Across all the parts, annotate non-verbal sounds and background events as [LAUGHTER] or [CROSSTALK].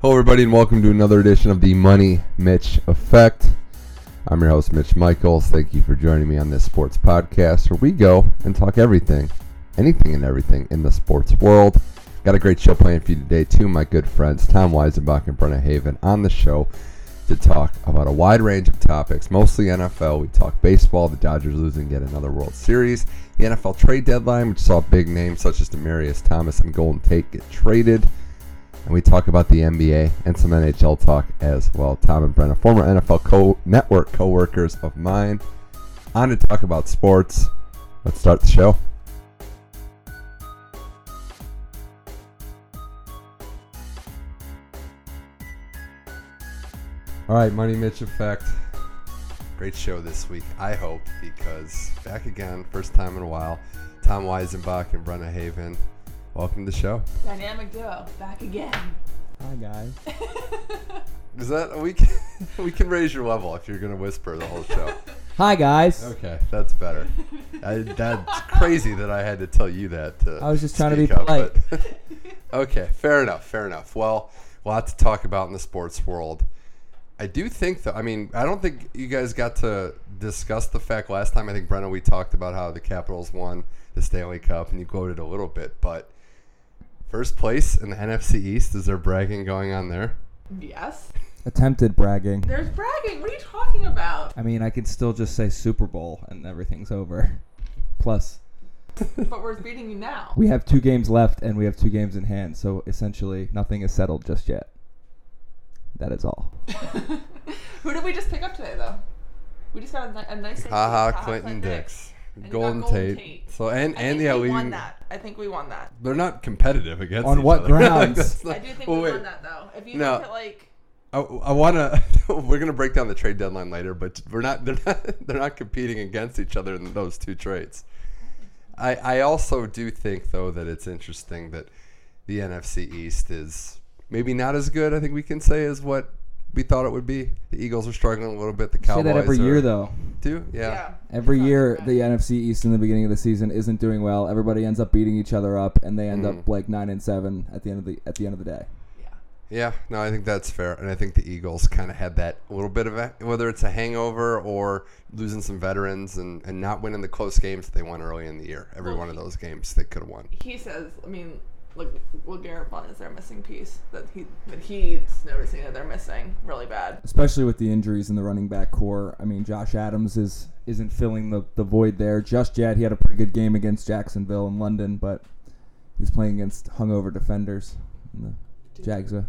Hello, everybody, and welcome to another edition of the Money Mitch Effect. I'm your host, Mitch Michaels. Thank you for joining me on this sports podcast where we go and talk everything, anything and everything in the sports world. Got a great show planned for you today, too. My good friends Tom Weisenbach and Brenna Haven on the show to talk about a wide range of topics, mostly NFL. We talk baseball, the Dodgers losing yet another World Series, the NFL trade deadline, which saw big names such as Demaryius Thomas and Golden Tate get traded and we talk about the NBA and some NHL talk as well. Tom and Brenna, former NFL co- network co-workers of mine, on to talk about sports. Let's start the show. All right, Money Mitch Effect. Great show this week, I hope, because back again, first time in a while. Tom Weisenbach and Brenna Haven Welcome to the show. Dynamic duo, back again. Hi guys. [LAUGHS] Is that we can [LAUGHS] we can raise your level if you're gonna whisper the whole show. Hi guys. Okay, that's better. I, that's [LAUGHS] crazy that I had to tell you that. To I was just trying to be speak up, polite. but- okay, fair enough. Fair enough. Well, a lot to talk about in the sports world. I do think though. I mean, I don't think you guys got to discuss the fact last time. I think Brenna we talked about how the Capitals won the Stanley Cup, and you quoted a little bit, but first place in the NFC East. Is there bragging going on there? Yes. Attempted bragging. There's bragging. What are you talking about? I mean, I could still just say Super Bowl and everything's over. [LAUGHS] Plus, [LAUGHS] but we're beating you now. we have two games left and we have two games in hand, so essentially nothing is settled just yet. That is all. [LAUGHS] Who did we just pick up today, though? We just got a, ni- a nice. safety. Haha, Haha, Clinton Dix, And Golden, Golden Tate. Tate. So and I and think yeah, we we won that. I think we won that. They're not competitive against On each what other. [LAUGHS] Grounds? that's not- I do think well, we wait. won that though. If you No. look at like, I, I want to. [LAUGHS] we're gonna break down the trade deadline later, but we're not. [LAUGHS] They're not. They're not competing against each other in those two trades. I I also do think though that it's interesting that the NFC East is maybe not as good. I think we can say as what we thought it would be. The Eagles are struggling a little bit. The Say Cowboys that every are, year though. too. Yeah. yeah. Every year the NFC East in the beginning of the season isn't doing well. Everybody ends up beating each other up and they end Mhm. up like 9 and 7 at the end of the at the end of the day. Yeah. Yeah, no, I think that's fair, and I think the Eagles kind of had that little bit of a whether it's a hangover or losing some veterans and, and not winning the close games that they won early in the year. Every Well, one of those games they could have won. He says, I mean, look, LeGarrette Blount is their missing piece that he that he's noticing that they're missing really bad. especially with the injuries in the running back corps. I mean, Josh Adams is isn't filling the, the void there just yet. He had a pretty good game against Jacksonville and London, but he's playing against hungover defenders. And the Jags are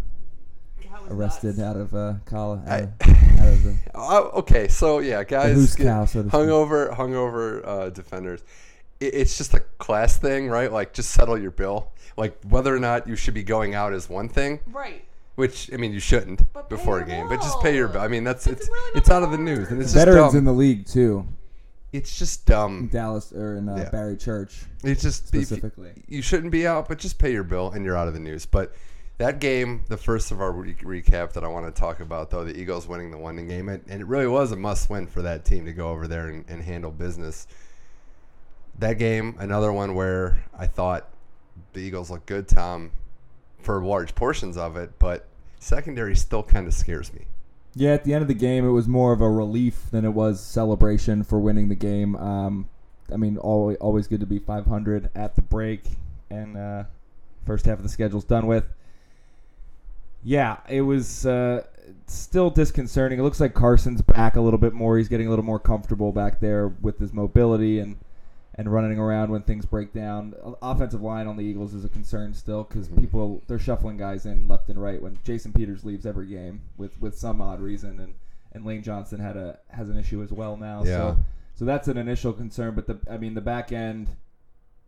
arrested nuts. out of uh, college. Out of, out of the, [LAUGHS] Oh, okay, so yeah, guys, cow, so hungover, hungover uh, defenders. It, it's just a class thing, right? Like, just settle your bill. Like, whether or not you should be going out is one thing, Right. which I mean, you shouldn't But pay before a your game, but just pay your bill. bill. I mean, that's It's it's really not it's out of the hard. news, and it's just veterans dumb. in the league too. it's just dumb. Dallas or in uh, Yeah. Barry Church It's just if you- specifically. you shouldn't be out, but just pay your bill and you're out of the news. But that game, the first of our re- recap that I want to talk about, though, the Eagles winning the London game, and, and it really was a must win for that team to go over there and, and handle business. That game, another one where I thought the Eagles look good, Tom, for large portions of it, but secondary still kind of scares me. Yeah, at the end of the game, it was more of a relief than it was celebration for winning the game. Um, I mean, always always good to be 500 at the break, and uh, first half of the schedule's done with. Yeah, it was uh, still disconcerting. It looks like Carson's back a little bit more. He's getting a little more comfortable back there with his mobility and and running around when things break down. Offensive line on the Eagles is a concern still because Mhm. people they're shuffling guys in left and right when Jason Peters leaves every game with with some odd reason and and Lane Johnson had a has an issue as well now. Yeah. So so that's an initial concern. But the I mean the back end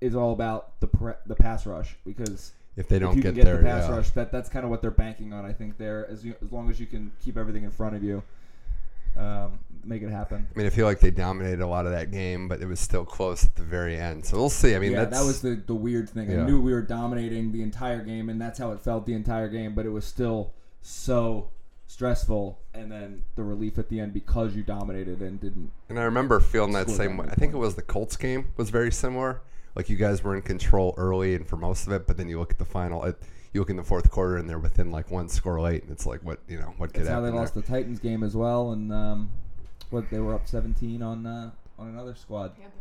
is all about the pre, the pass rush because If they don't if you get, can get there, the pass yeah. rush, that that's kind of what they're banking on. I think there as you, as long as you can keep everything in front of you, um, make it happen. I mean, I feel like they dominated a lot of that game, but it was still close at the very end. So we'll see. I mean, yeah, that's, that was the the weird thing. Yeah. I knew we were dominating the entire game, and that's how it felt the entire game. But it was still so stressful, and then the relief at the end because you dominated and didn't. And I remember feeling that same way. I think it was the Colts game was very similar, Like you guys were in control early and for most of it, but then you look at the final. It, you look in the fourth quarter and they're within like one score late, and it's like what you know what could That's how happen. they lost there. the Titans game as well, and um, what they were up 17 on uh, on another squad. Panthers.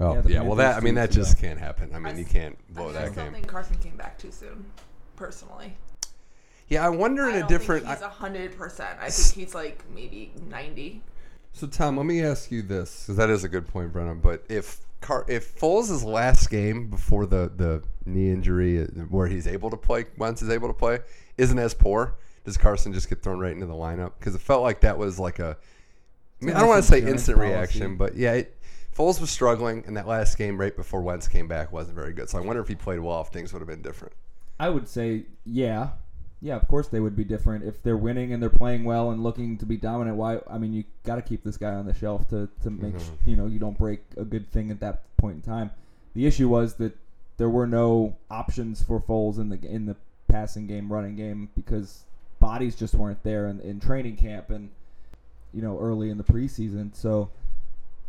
Oh Yeah, yeah, well that I mean that just ago. can't happen. I mean I you can't I, blow mean, I that still game. think Carson came back too soon, personally. Yeah, I wonder in I a don't different. think he's I- hundred percent. I think he's like maybe ninety. So Tom, let me ask you this, because that is a good point, Brennan. But if Car- if Foles' last game before the the knee injury, uh, where he's able to play, once he's able to play, isn't as poor, does Carson just get thrown right into the lineup? Because it felt like that was like a. I mean, I don't want to say instant policy. reaction, but yeah, it, Foles was struggling, and that last game right before Wentz came back wasn't very good. So I wonder if he played well, if things would have been different. I would say, yeah, yeah. Of course, they would be different if they're winning and they're playing well and looking to be dominant. Why? I mean, you got to keep this guy on the shelf to to make Mhm. sh you know you don't break a good thing at that point in time. The issue was that there were no options for Foles in the in the passing game, running game because bodies just weren't there in, in training camp and you know early in the preseason. So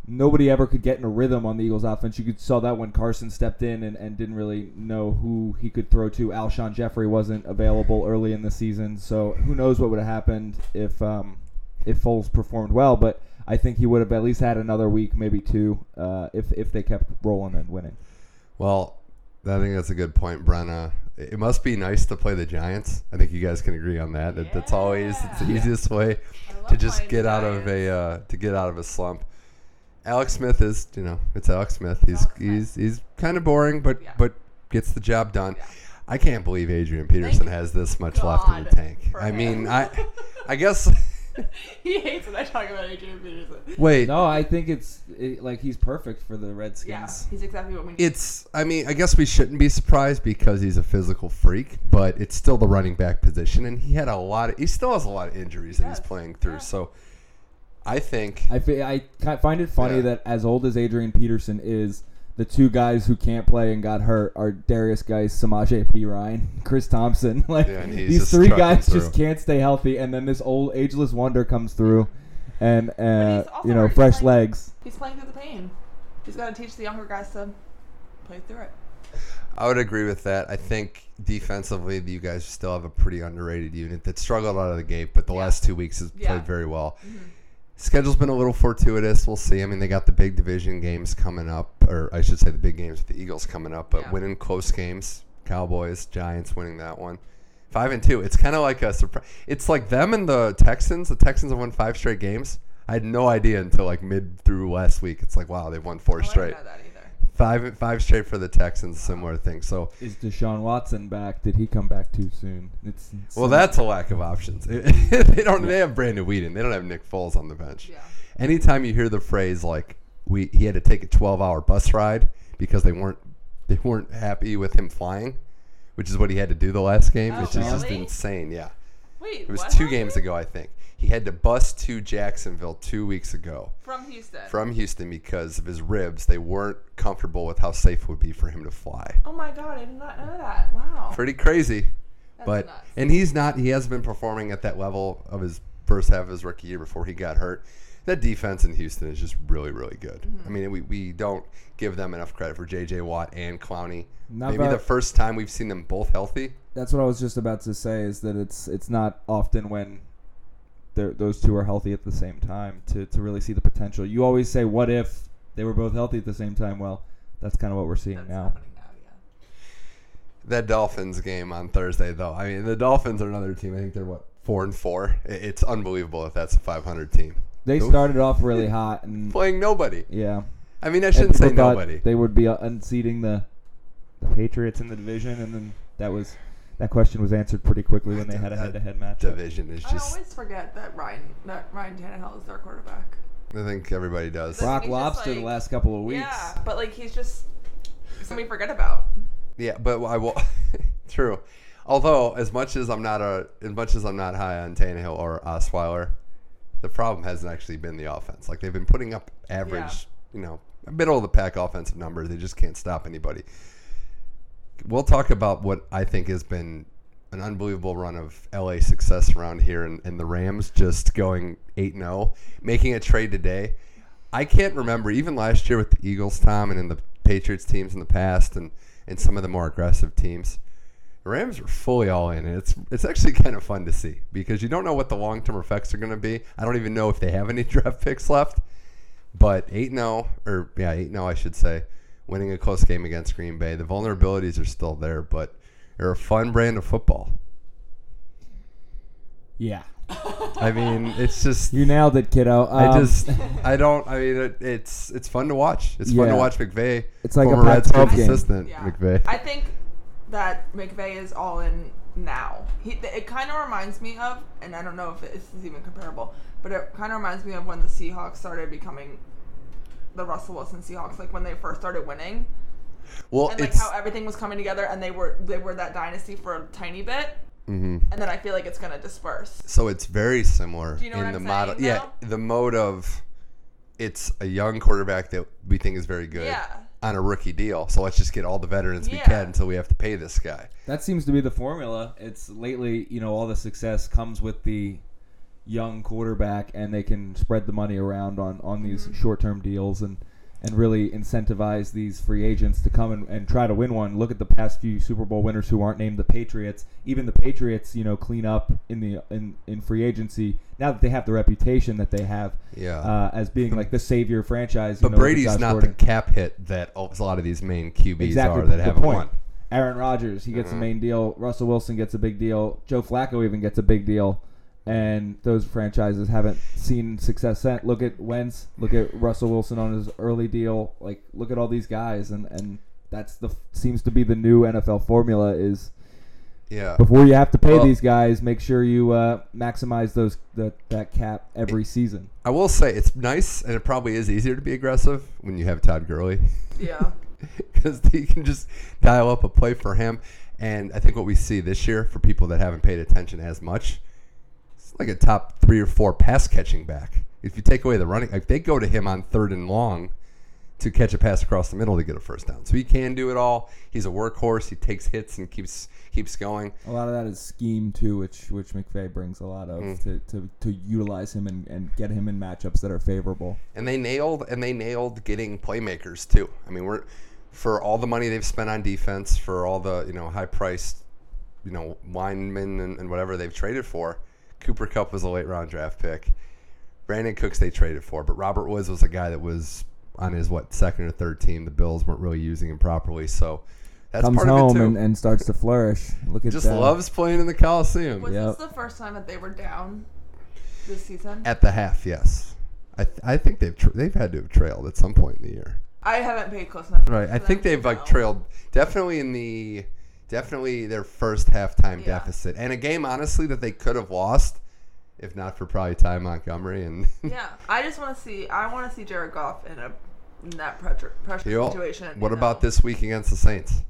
nobody ever could get in a rhythm on the Eagles offense. You could saw that when Carson stepped in and, and didn't really know who he could throw to. Alshon Jeffery wasn't available early in the season, so who knows what would have happened if um, if Foles performed well. But I think he would have at least had another week, maybe two, uh, if if they kept rolling and winning. Well, I think that's a good point, Brenna. It must be nice to play the Giants. I think you guys can agree on that. that that's always it's the Yeah. easiest way to just get the out of a uh, to get out of a slump. Alex Smith is, you know, it's Alex Smith. He's Alex Smith. he's he's kind of boring, but Yeah. but gets the job done. Yeah. I can't believe Adrian Peterson Thank has this much left in the tank. for I mean. I I [LAUGHS] guess he hates when I talk about Adrian Peterson. wait. No, I think it's it, like he's perfect for the Redskins. Yeah, Redskins. he's exactly what we need. It's, I mean, I guess we shouldn't be surprised because he's a physical freak, but it's still the running back position, and he had a lot of, he still has a lot of injuries that he's playing through. yeah. So I think, I fi- I find it funny Yeah. that as old as Adrian Peterson is, the two guys who can't play and got hurt are Derrius Guice, Samaje Perine, [LAUGHS] Chris Thompson. [LAUGHS] Like Yeah, these three trucking guys just can't stay healthy, and then this old ageless wonder comes through, and uh, you know fresh playing- legs. He's playing through the pain. He's got to teach the younger guys to play through it. I would agree with that. I think defensively, you guys still have a pretty underrated unit that struggled out of the gate, but the Yeah. last two weeks has Yeah. played very well. Mhm. Schedule's been a little fortuitous. We'll see. I mean, they got the big division games coming up, or I should say the big games with the Eagles coming up, but Yeah. winning close games. Cowboys, Giants winning that one. Five and two. It's kind of like a surprise. It's like them and the Texans. The Texans have won five straight games. I had no idea until like mid through last week. It's like wow, they've won four Oh, straight. Know that either. Five five straight for the Texans. Similar thing. So Is Deshaun Watson back? Did he come back too soon? It's, it's well, that's a lack of options. [LAUGHS] they don't. They have Brandon Weeden. They don't have Nick Foles on the bench. Yeah. anytime you hear the phrase like we he had to take a 12 hour bus ride because they weren't they weren't happy with him flying which is what he had to do the last game Oh, which is just insane yeah Wait, it was what two happened? games ago i think he had to bus to jacksonville two weeks ago from Houston. from houston because of his ribs they weren't comfortable with how safe it would be for him to fly Oh my god, I did not know that. Wow. pretty crazy That's but nuts. and he's not he hasn't been performing at that level of his first half of his rookie year before he got hurt that defense in Houston is just really really good Mm-hmm. I mean we, we don't give them enough credit for JJ Watt and Clowney Not maybe about- the first time we've seen them both healthy That's what I was just about to say. Is that it's it's not often when they're- those two are healthy at the same time to to really see the potential. You always say, "What if they were both healthy at the same time?" Well, that's kind of what we're seeing That's now. happening now, yeah. that Dolphins game on Thursday though I mean the Dolphins are another team I think they're what four and four it's unbelievable if that's a 500 team They Nope. started off really hot, and [LAUGHS] playing nobody yeah, I mean I shouldn't say nobody They would be uh, unseating the the Patriots in the division, and then that was that question was answered pretty quickly when they had a head-to-head match. division is just. I always forget that Ryan that Ryan Tannehill is their quarterback. I think everybody does But Brock he's just Lobster the last couple of weeks. Yeah, but like he's just something we forget about. Yeah, but I will. [LAUGHS] true. Although, as much as I'm not a, as much as I'm not high on Tannehill or uh, Osweiler, the problem hasn't actually been the offense. Like they've been putting up average, you know, middle of the pack offensive numbers. They just can't stop anybody. We'll talk about what I think has been an unbelievable run of LA success around here, and, and the Rams just going eight 0 making a trade today. I can't remember even last year with the Eagles, Tom, and in the Patriots teams in the past and, and some of the more aggressive teams. The Rams are fully all in, and it's it's actually [LAUGHS] kind of fun to see because you don't know what the long term effects are going to be. I don't even know if they have any draft picks left. But eight 0 or yeah eight 0 I should say, winning a close game against Green Bay. The vulnerabilities are still there, but they're a fun brand of football. Yeah. I mean, it's just You nailed it, kiddo. I Um, just I don't. I mean, it, it's it's fun to watch. It's fun to watch McVay. It's like a former Redskins Pac-12 game. assistant Yeah. McVay. I think that McVay is all in now. He, it kind of reminds me of, and I don't know if this is even comparable, but it kind of reminds me of when the Seahawks started becoming the Russell Wilson Seahawks, like when they first started winning, Well, and like it's how everything was coming together, and they were they were that dynasty for a tiny bit, mhm. and then I feel like it's gonna disperse. so it's very similar Do you know in what the I'm model. saying, Yeah, the mode of it's a young quarterback that we think is very good Yeah. on a rookie deal. So let's just get all the veterans we can until we have to pay this guy. That seems to be the formula. It's lately, you know, all the success comes with the young quarterback, and they can spread the money around on on these Mm-hmm. short term deals and and really incentivize these free agents to come and, and try to win one. Look at the past few Super Bowl winners who aren't named the Patriots. Even the Patriots, you know, clean up in the in, in free agency now that they have the reputation that they have Yeah. uh, as being like the savior franchise. you but know, Brady's not Gordon. the cap hit that a lot of these main QBs Exactly, are that haven't point. won. Aaron Rodgers, he gets Mhm. a main deal. Russell Wilson gets a big deal. Joe Flacco even gets a big deal. And those franchises haven't seen success yet. Look at Wentz. Look at Russell Wilson on his early deal. Like, look at all these guys, and and that's the seems to be the new NFL formula is Yeah. before you have to pay Well- these guys, make sure you uh, maximize those that that cap every season. I will say it's nice, and it probably is easier to be aggressive when you have Todd Gurley. Yeah. [LAUGHS] because he can just dial up a play for him. And I think what we see this year for people that haven't paid attention as much, it's like a top three or four pass catching back. If you take away the running, like they go to him on third and long to catch a pass across the middle to get a first down. So he can do it all. He's a workhorse. He takes hits and keeps keeps going. A lot of that is scheme too, which which McVay brings a lot of Mm. to, to, to utilize him and, and get him in matchups that are favorable. and they nailed and they nailed getting playmakers too. I mean, we're for all the money they've spent on defense, for all the you know high priced, you know linemen and, and whatever they've traded for. Cooper Kupp was a late round draft pick. Brandin Cooks they traded for, but Robert Woods was a guy that was on his what second or third team. The Bills weren't really using him properly, so that's Comes part of home it too. and, and starts to flourish. Look at Just that. loves playing in the Coliseum Was Yep. this the first time that they were down this season? at the half. Yes, I th- I think they've tra- they've had to have trailed at some point in the year. I haven't paid close enough. Right. I think they've to like know. trailed definitely in the definitely their first halftime Yeah. deficit. And a game honestly that they could have lost if not for probably Ty Montgomery and [LAUGHS] Yeah, I just want to see. I want to see Jared Goff in a in that pressure pressure situation. What about know. this week against the Saints?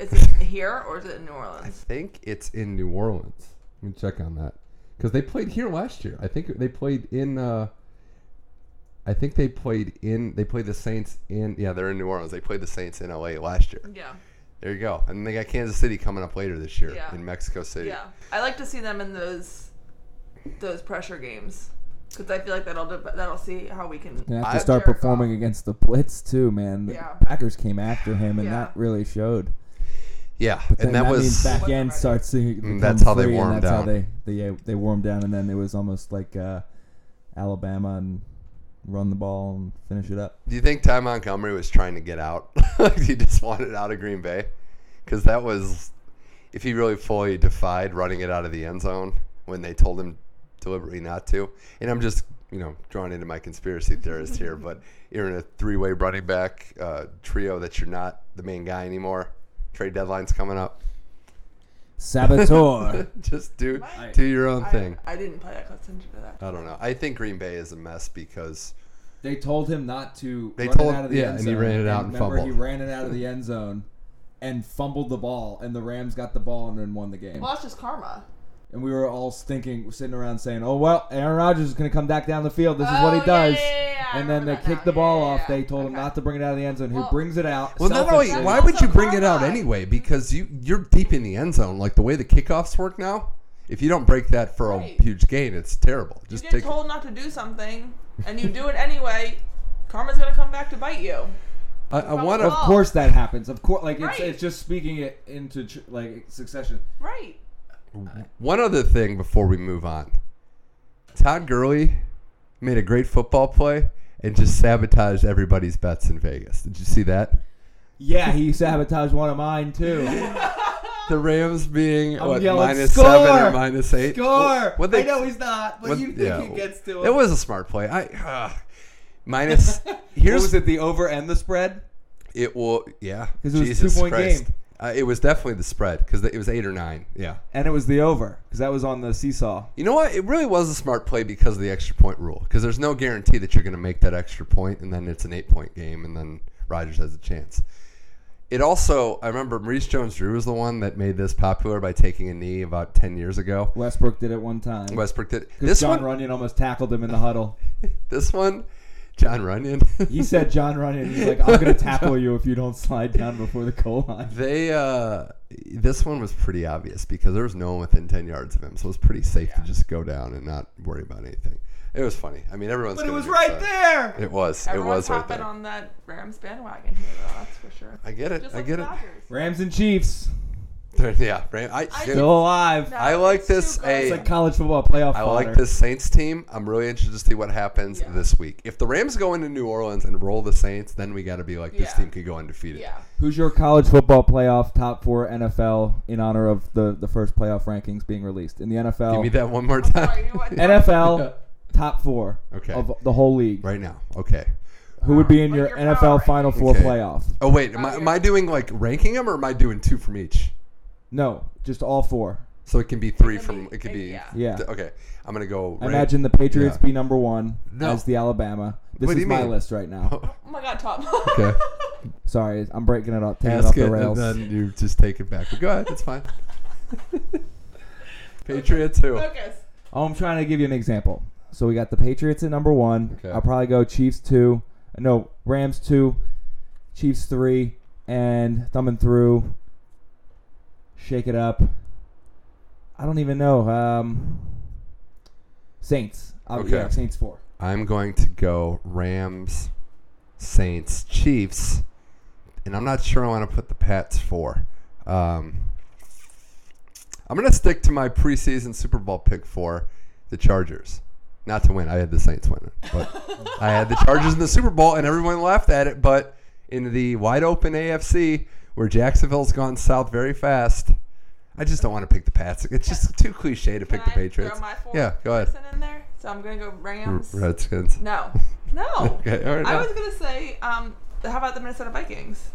Is it [LAUGHS] here or is it in New Orleans I think it's in New Orleans. Let me check on that. Cuz they played here last year. I think they played in uh I think they played in they played the Saints in yeah, they're in New Orleans. They played the Saints in LA last year. Yeah, There you go. And they got Kansas City coming up later this year Yeah. in Mexico City. yeah. I like to see them in those those pressure games because I feel like that'll de- that'll see how we can. They have I- to start Jared performing Goff. against the blitz too, man. The Yeah. Packers came after him, and Yeah. that really showed. Yeah, But and then that, was means back Wasn't end starts to Mm, become that's how they free, wore 'em and that's how they they uh, they wore 'em down, and then it was almost like uh, Alabama and run the ball and finish it up. Do you think Ty Montgomery was trying to get out? [LAUGHS] he just wanted out of Green Bay? Because that was, if he really fully defied running it out of the end zone when they told him deliberately not to. And I'm just, you know, drawn into my conspiracy theorist here, [LAUGHS] but you're in a three way running back uh, trio that you're not the main guy anymore. Trade deadline's coming up. Saboteur. [LAUGHS] just do Right. do your own I, thing. I didn't pay that close attention to that. I don't know. I think Green Bay is a mess because they told him not to. They run told- it out of the yeah, end and he ran it out and remember, fumbled. He ran it out of the end zone and fumbled the ball, and the Rams got the ball and then won the game. Well, that's just karma. And we were all thinking, sitting around saying, "Oh well, Aaron Rodgers is going to come back down the field. This is what Oh, he yeah, does." yeah, yeah, yeah, I And then remember they that kicked now. the ball Yeah, yeah, off. yeah. They told him Okay. not to bring it out of the end zone. Who Well- brings it out? Well, not only selfishly. why would you also bring it out karma. anyway? Because you you're deep in the end zone. Like the way the kickoffs work now, if you don't break that for Right. a huge gain, it's terrible. You Just get take. told not to do something and you do it anyway. Karma's gonna come back to bite you. I, I want the Of to. ball. course that happens. Of course, like it's Right. it's just speaking it into tr- like succession. Right. One other thing before we move on. Todd Gurley made a great football play and just sabotaged everybody's bets in Vegas. Did you see that? Yeah, he sabotaged one of mine too. [LAUGHS] The Rams being I'm what yelling, minus "Score! seven or minus eight. Score! What they, I know he's not, but what- you think yeah, he gets to It It was a smart play. I uh, minus. [LAUGHS] What Here's was it? The over and the spread? It will, yeah. 'Cause it was a Jesus two-point Christ. game. Uh, it was definitely the spread because it was eight or nine. Yeah. And it was the over because that was on the seesaw. You know what? It really was a smart play because of the extra point rule. Because there's no guarantee that you're going to make that extra point, and then it's an eight point game, and then Rodgers has a chance. It also, I remember Maurice Jones-Drew was the one that made this popular by taking a knee about ten years ago. Westbrook did it one time. Westbrook did this John one. Runyon almost tackled him in the huddle. [LAUGHS] This one, Jon Runyan. [LAUGHS] He said Jon Runyan. He's like, I'm gonna [LAUGHS] tackle you if you don't slide down before the goal line. They uh this one was pretty obvious because there was no one within ten yards of him, so it was pretty safe to just go down and not worry about anything. It was funny. I mean, everyone's. But it was right excited. there. It was. Everyone's it was right hopping there. on that Rams bandwagon here, though. That's for sure. I get it. Just I like get it. Rams and Chiefs yeah, right. I, I still alive. No, I like this, a- It's like college football playoff. I like this Saints team. I'm really interested to see what happens Yeah. this week. If the Rams go into New Orleans and roll the Saints, then we got to be like this Yeah. team could go undefeated. Yeah. Who's your college football playoff top four NFL in honor of the, the first playoff rankings being released in the NFL? Give me that one more time. you know what? NFL top four Okay. of the whole league. right now. Okay. Who would be in Like your your NFL power Final. Four Okay. playoff? Oh wait, am I, am I doing like ranking them or am I doing two from each? No, just all four. So it can be three can from. be- It could be. yeah. Yeah. Okay, I'm gonna go. I imagine the Patriots Yeah. be number one No. as the Alabama. This What do is you my mean? list right now. [LAUGHS] Oh my god, Tom. Okay. [LAUGHS] Sorry, I'm breaking it up, taking it Ask off it, the rails. and then you just take it back. But go ahead, it's fine. [LAUGHS] Patriots who? Focus. Oh, I'm trying to give you an example. So we got the Patriots at number one. Okay. I'll probably go Chiefs two. No, Rams two, Chiefs three, and thumbing through. Shake it up. I don't even know. Um, Saints. Uh, Okay. Yeah, Saints four. I'm going to go Rams, Saints, Chiefs, and I'm not sure I want to put the Pats four. Um, I'm going to stick to my preseason Super Bowl pick for the Chargers. Not to win. I had the Saints winning, but [LAUGHS] I had the Chargers in the Super Bowl, and everyone laughed at it. But in the wide open AFC, where Jacksonville's gone south very fast, I just don't want to pick the Pats. It's just too cliche to pick Can the I Patriots. Throw my fourth Yeah, go ahead. person in there. So I'm gonna go Rams. Redskins. No, [LAUGHS] no. Okay, all right. I no. was gonna say, um, how about the Minnesota Vikings?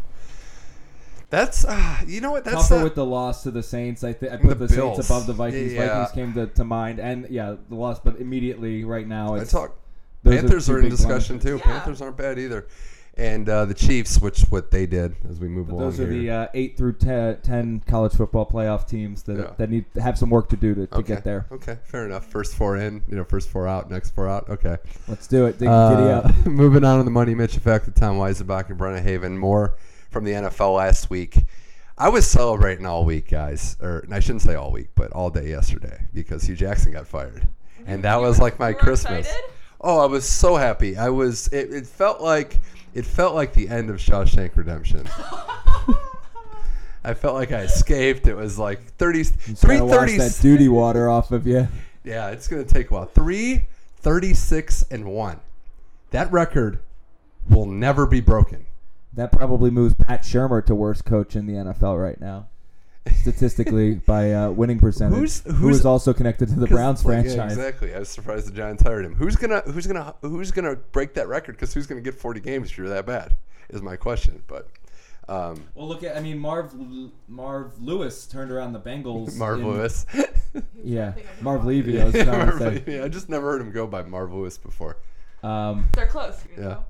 That's uh, you know what that's Tougher not- with the loss to the Saints. I, th- I put the, Bills. Saints above the Vikings. Yeah. Vikings came to, to mind, and yeah, the loss. But immediately, right now, I talk. Panthers two are, in discussion blemishes. too. Yeah. Panthers aren't bad either, and uh, the Chiefs, which what they did as we move But along those are here. the uh, eight through ten, 10 college football playoff teams that, Yeah. that need have some work to do to, to okay. get there. Okay, fair enough. First four in, you know, first four out, next four out. Okay. Let's do it. Dig, giddy Uh, up. [LAUGHS] moving on to the Money Mitch effect with Tom Weisenbach and Brenna Haven. More from the NFL last week. I was celebrating all week, guys. Or I shouldn't say all week, but all day yesterday because Hue Jackson got fired, and that You was like my Christmas. excited? Oh, I was so happy. I was. It, it felt like it felt like the end of Shawshank Redemption. [LAUGHS] I felt like I escaped. It was like 30, Just three wash thirty. that duty water off of you. Yeah, it's gonna take a while. Three thirty six and one. That record will never be broken. That probably moves Pat Shurmur to worst coach in the NFL right now, statistically by uh, winning percentage. Who's- who who's- also connected to the Browns like, yeah, franchise? exactly. I was surprised the Giants hired him. Who's gonna Who's gonna Who's gonna break that record? Because who's gonna get forty games if you're that bad? Is my question. But um, Well, look at I mean Marv Marv Lewis turned around the Bengals. [LAUGHS] Marv in- Lewis. [LAUGHS] Yeah, Marv Marv. Levy. I was [LAUGHS] trying to Marv say. Levy. I just never heard him go by Marv Lewis before. Um, They're close. You Yeah. know?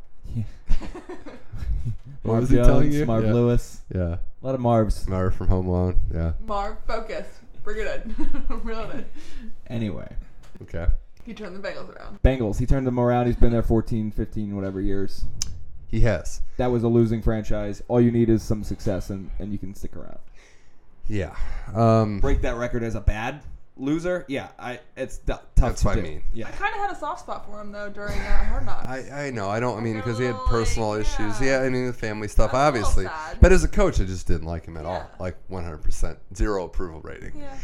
What Marv was he Jones, telling you? Marv Yeah. Lewis. Yeah, A lot of Marvs. Marv from Home Alone. Yeah. Marv, focus. Bring it in. [LAUGHS] Reel it in. Anyway, Okay. He turned the Bengals around. Bengals. He turned them around. He's been there 14, 15, whatever years. He has. That was a losing franchise. All you need is some success, and, and you can stick around. Yeah. Um, Break that record as a bad loser. Yeah, I it's d- tough. That's to what I mean. Yeah. I kind of had a soft spot for him though during uh, Hard Knocks. I, I know. I don't. I mean, because he had personal like, issues. yeah. Yeah, I mean, the family stuff, That's a obviously. sad. But as a coach, I just didn't like him at all. Like 100%. Zero approval rating. yeah.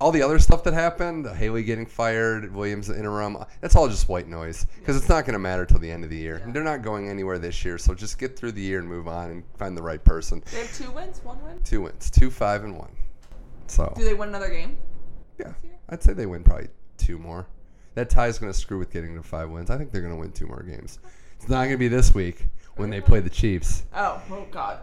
All the other stuff that happened, Haley getting fired, Williams interim, that's all just white noise. Because it's not going to matter till the end of the year. Yeah. They're not going anywhere this year. So just get through the year and move on and find the right person. They have two wins, one win. Two wins. Two, five, and one. So, Do they win another game? Yeah. I'd say they win probably two more. That tie is going to screw with getting to five wins. I think they're going to win two more games. It's not going to be this week when they play the Chiefs. Oh, oh God.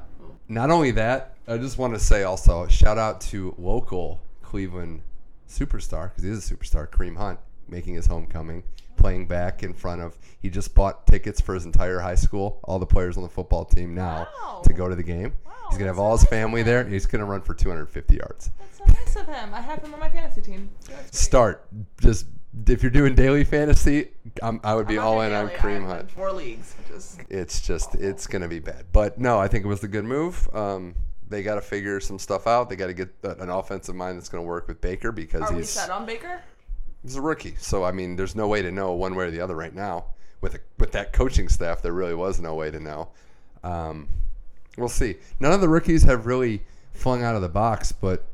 Not only that, I just want to say also shout out to local Cleveland superstar because he is a superstar, Kareem Hunt, making his homecoming, playing back in front of. He just bought tickets for his entire high school, all the players on the football team now Wow. to go to the game. Wow, He's gonna have all his nice family there. He's gonna run for 250 yards. That's so nice of him. I have him on my fantasy team. Start just if you're doing daily fantasy, I'm, I would be I'm all in on daily. Kareem I'm Hunt. Four leagues, is it's just it's gonna be bad. But no, I think it was the good move. Um, they got to figure some stuff out. They got to get an offensive mind that's going to work with Baker because Are we he's set on Baker? He's a rookie. So I mean, there's no way to know one way or the other right now with a, with that coaching staff. There really was no way to know. Um, we'll see. None of the rookies have really flung out of the box, but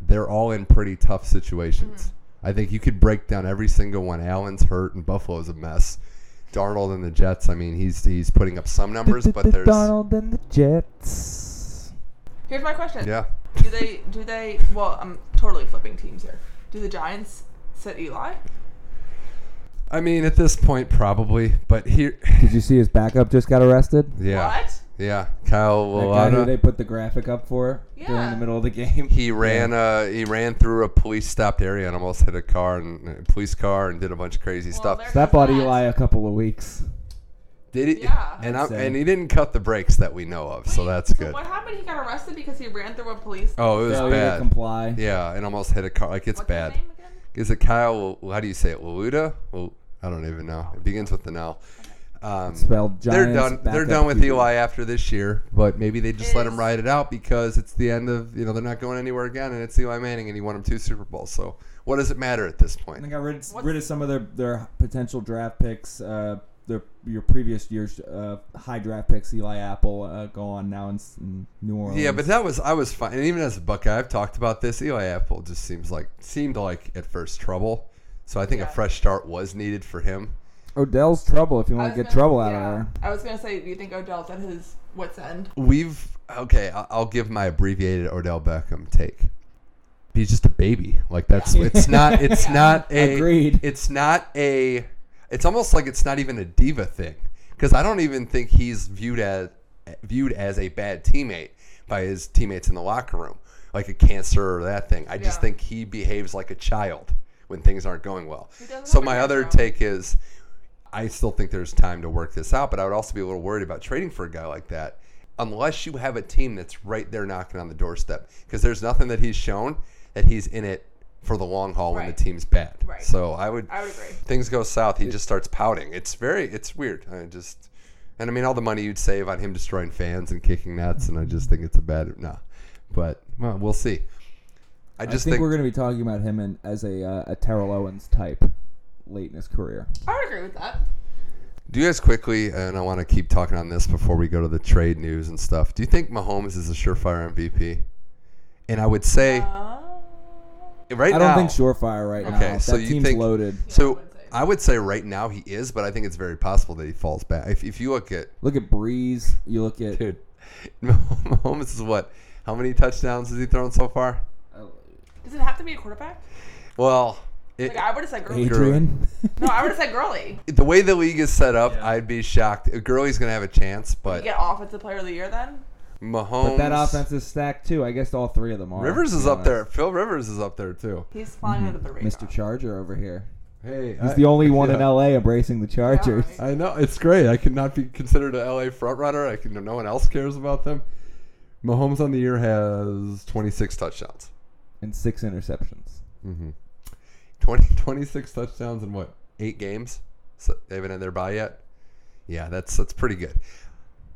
they're all in pretty tough situations. I think you could break down every single one. Allen's hurt and Buffalo's a mess. Darnold and the Jets. I mean, he's he's putting up some numbers, but there's Darnold and the Jets. Here's my question. yeah. Do they? Do they? Well, I'm totally flipping teams here. Do the Giants sit Eli? I mean, at this point, probably. But here, [LAUGHS] Did you see his backup just got arrested? yeah, What? yeah. Kyle That guy who Walada. they put the graphic up for during Yeah. the middle of the game. He ran. Uh, he ran through a police stopped area and almost hit a car and a police car and did a bunch of crazy Well, stuff. there So that goes bought that. Eli a couple of weeks. Did he? Yeah. And I'd I'm, say. and he didn't cut the brakes that we know of, so Wait, that's good. What happened? He got arrested because he ran through a police. Oh, it was Failure to bad. comply. Yeah, and almost hit a car. Like it's What's his bad. name again? Is it Kyle? How do you say it? Laluda? Well, I don't even know. It begins with an L. Um, Spelled they're done. They're done with QB. Eli after this year, but maybe they just let him ride it out because it's the end of you know they're not going anywhere again, and it's Eli Manning, and he won him two Super Bowls. So what does it matter at this And point? they got rid, rid of some of their, their potential draft picks. Uh, their your previous year's uh, high draft picks, Eli Apple, uh, go on now in, in New Orleans. Yeah, but that was I was fine, and even as a Buckeye, I've talked about this. Eli Apple just seems like seemed like at first trouble, so I think a fresh start was needed for him. Odell's trouble if you want to get gonna- trouble out yeah. of there. I was gonna say, do you think Odell's at his wits end? We've okay. I- I'll give my abbreviated Odell Beckham take. He's just a baby. Like that's it's not. It's [LAUGHS] Yeah. not a. Agreed. It's not a. It's almost like it's not even a diva thing because I don't even think he's viewed as viewed as a bad teammate by his teammates in the locker room, like a cancer or that thing. I just Yeah. think he behaves like a child when things aren't going well. So my other take is, I still think there's time to work this out, but I would also be a little worried about trading for a guy like that, unless you have a team that's right there knocking on the doorstep. Because there's nothing that he's shown that he's in it for the long haul when the team's bad. Right. So I would. I would agree. Things go south, he just starts pouting. It's very, it's weird. I just, and I mean, all the money you'd save on him destroying fans and kicking nets, and I just think it's a bad no. But well, we'll see. I I just think, think, we're going to be talking about him in, as a, uh, a Terrell Owens type late in his career. I would agree with that. Do you guys quickly, and I want to keep talking on this before we go to the trade news and stuff. Do you think Mahomes is a surefire MVP? And I would say Uh, right I don't now. think surefire right now. Okay, that so you team's think- loaded. So I would say so. I would say right now he is, but I think it's very possible that he falls back. If, if you look at Look at Brees. You look at dude, [LAUGHS] Mahomes is what? How many touchdowns has he thrown so far? Does it have to be a quarterback? Well, it, Like I would have said Gurley. Adrian. No, I would have said Gurley. the way the league is set up, Yeah. I'd be shocked. Gurley's going to have a chance, You but get offensive player of the year then? Mahomes. but that offense is stacked too. I guess all three of them are. Rivers is up there. Phil Rivers is up there too. He's flying under the radar. Mr. Charger over here. Hey, He's the only one in [LAUGHS] LA embracing the Chargers. right. I know it's great. I cannot be considered a LA frontrunner. I can. No one else cares about them. Mahomes on the year has 26 touchdowns. and six interceptions. Mm-hmm. 20, 26 touchdowns in what eight games? So they haven't had their bye yet. Yeah, that's that's pretty good.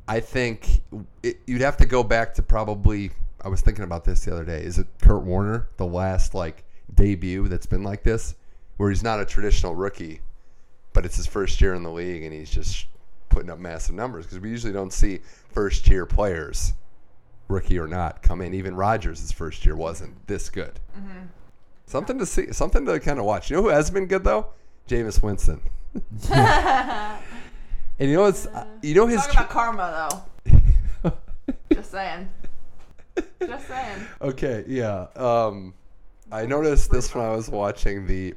I think it, you'd have to go back to probably. I was thinking about this the other day. Is it Kurt Warner the last like debut that's been like this, where he's not a traditional rookie, but it's his first year in the league and he's just putting up massive numbers because we usually don't see first year players, rookie or not, come in. Even Rodgers' his first year wasn't this good. Mm-hmm. Something to see, something to kind of watch. You know who has been good though? Jameis Winston. [LAUGHS] [LAUGHS] And you know what's, you know his. Talk about karma, though. [LAUGHS] Just saying. Just saying. Okay, yeah. Um, I noticed this when I was watching the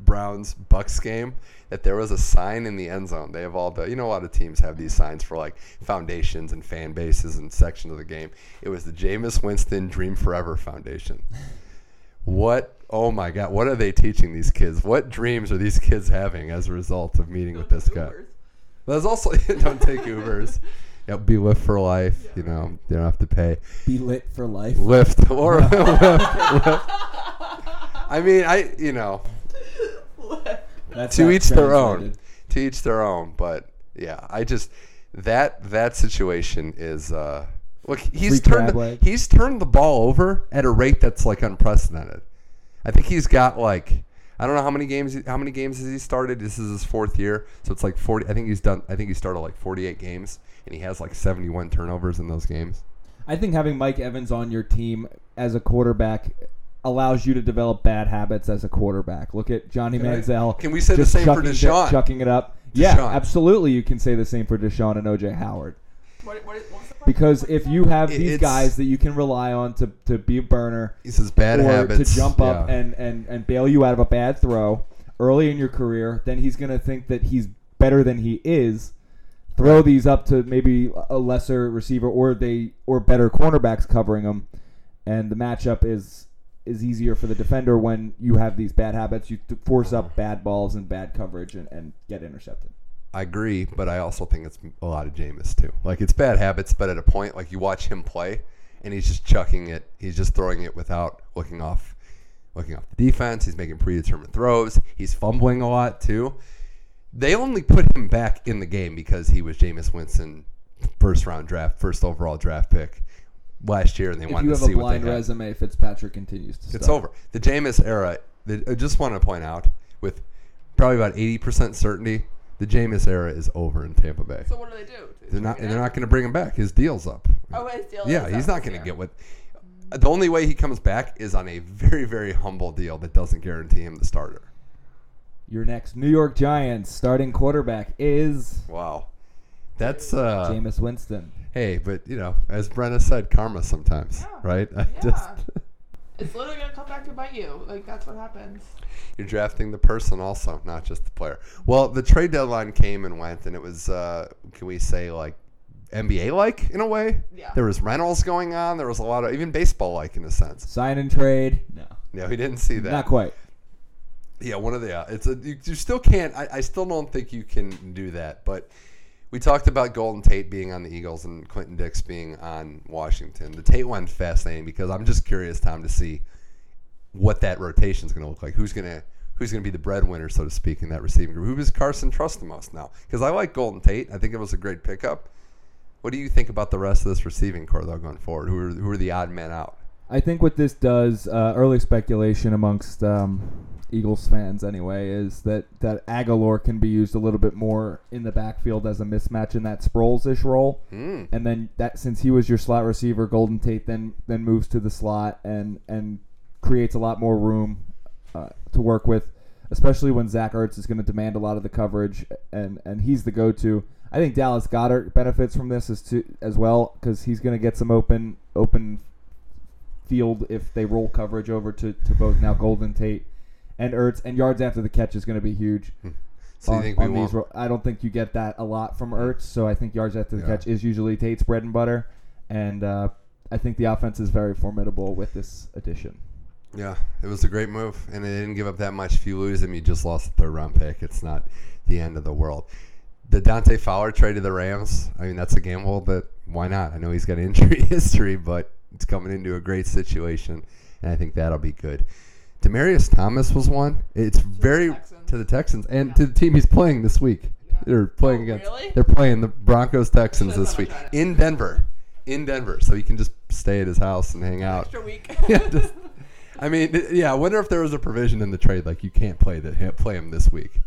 Browns Bucks game that there was a sign in the end zone. They have all the, you know, a lot of teams have these signs for like foundations and fan bases and sections of the game. It was the Jameis Winston Dream Forever Foundation. What? Oh my God! What are they teaching these kids? What dreams are these kids having as a result of meeting with this guy? There's also [LAUGHS] don't take Ubers. [LAUGHS] Yep, be Lyft for life. You know, you don't have to pay. Be lit for life. Lyft [LAUGHS] or. I mean, I you know, That's to not each their own. translated. To each their own. But yeah, I just that that situation is uh look he's Free turned crab the, leg. he's turned the ball over at a rate that's like unprecedented. I think he's got like I don't know how many games how many games has he started. This is his fourth year, so it's like forty. I think he's done. I think he started like forty-eight games, and he has like seventy-one turnovers in those games. I think having Mike Evans on your team as a quarterback allows you to develop bad habits as a quarterback. Look at Johnny Can I- Manziel. can we say the just same for chucking, Deshaun? chucking it up. Yeah, absolutely. You can say the same for Deshaun and OJ Howard. What, what, what was the question? Because if you have It- these it's- guys that you can rely on to, to be a burner He says bad or habits to jump up yeah. and, and, and bail you out of a bad throw early in your career, then he's going to think that he's better than he is. Throw these up to maybe a lesser receiver or they or better cornerbacks covering them, and the matchup is is easier for the defender when you have these bad habits. You th- force up uh-huh. bad balls and bad coverage and, and get intercepted. I agree, but I also think it's a lot of Jameis too. Like it's bad habits, but at a point, like you watch him play, and he's just chucking it. He's just throwing it without looking off, looking off the defense. He's making predetermined throws. He's fumbling a lot too. They only put him back in the game because he was Jameis Winston, first round draft, first overall draft pick last year, and they If wanted to see what they If you have a blind had. resume, Fitzpatrick continues to. It's start. over. The Jameis era. I just want to point out with probably about eighty percent certainty, the Jameis era is over in Tampa Bay. So what do they do? They're not. They're not going to bring him back. His deal's up. Oh, his deal yeah, is he's up not going to get what. The only way he comes back is on a very, very humble deal that doesn't guarantee him the starter. Your next New York Giants starting quarterback is Wow, that's uh. Jameis Winston. Hey, but you know, as Brenna said, karma sometimes, Yeah. right? [LAUGHS] I Yeah. just It's literally gonna come back to bite you. Like that's what happens. You're drafting the person also, not just the player. Well, the trade deadline came and went, and it was, uh, can we say, like NBA like in a way? Yeah. There was rentals going on. There was a lot of, even baseball like in a sense. Sign and trade? No, No, he didn't see that. not quite. Yeah, one of the, yeah, it's a, you, you still can't, I, I still don't think you can do that. But we talked about Golden Tate being on the Eagles and Clinton Dix being on Washington. The Tate one's fascinating because I'm just curious, Tom, to see what that rotation is going to look like. Who's going to who's going to be the breadwinner, so to speak, in that receiving group? Who does Carson trust the most now? Because I like Golden Tate. I think it was a great pickup. What do you think about the rest of this receiving corps though going forward? Who are who are the odd men out? I think what this does, uh, early speculation amongst um, Eagles fans anyway, is that that Agholor can be used a little bit more in the backfield as a mismatch in that Sproles-ish role. Hmm. and then that since he was your slot receiver, Golden Tate then then moves to the slot and and creates a lot more room uh, to work with, especially when Zach Ertz is going to demand a lot of the coverage and and he's the go-to. I think Dallas Goedert benefits from this as to as well because he's going to get some open open field if they roll coverage over to, to both now Golden Tate and Ertz and yards after the catch is going to be huge. So you on- think on these ro- I don't think you get that a lot from Ertz, so I think yards after the Yeah. catch is usually Tate's bread and butter, and uh, I think the offense is very formidable with this addition. Yeah, it was a great move, and they didn't give up that much. If you lose him, you just lost the third round pick. It's not the end of the world. The Dante Fowler trade to the Rams. I mean, that's a gamble, but why not? I know he's got injury [LAUGHS] history, but it's coming into a great situation, and I think that'll be good. Demaryius Thomas was one. It's very Texans. to the Texans and to the team he's playing this week. Yeah. They're playing Oh, against. really? They're playing the Broncos Texans this week in Denver. In Denver, so he can just stay at his house and hang out. Extra week. [LAUGHS] Yeah, just- I mean, yeah. I wonder if there was a provision in the trade like you can't play the play him this week.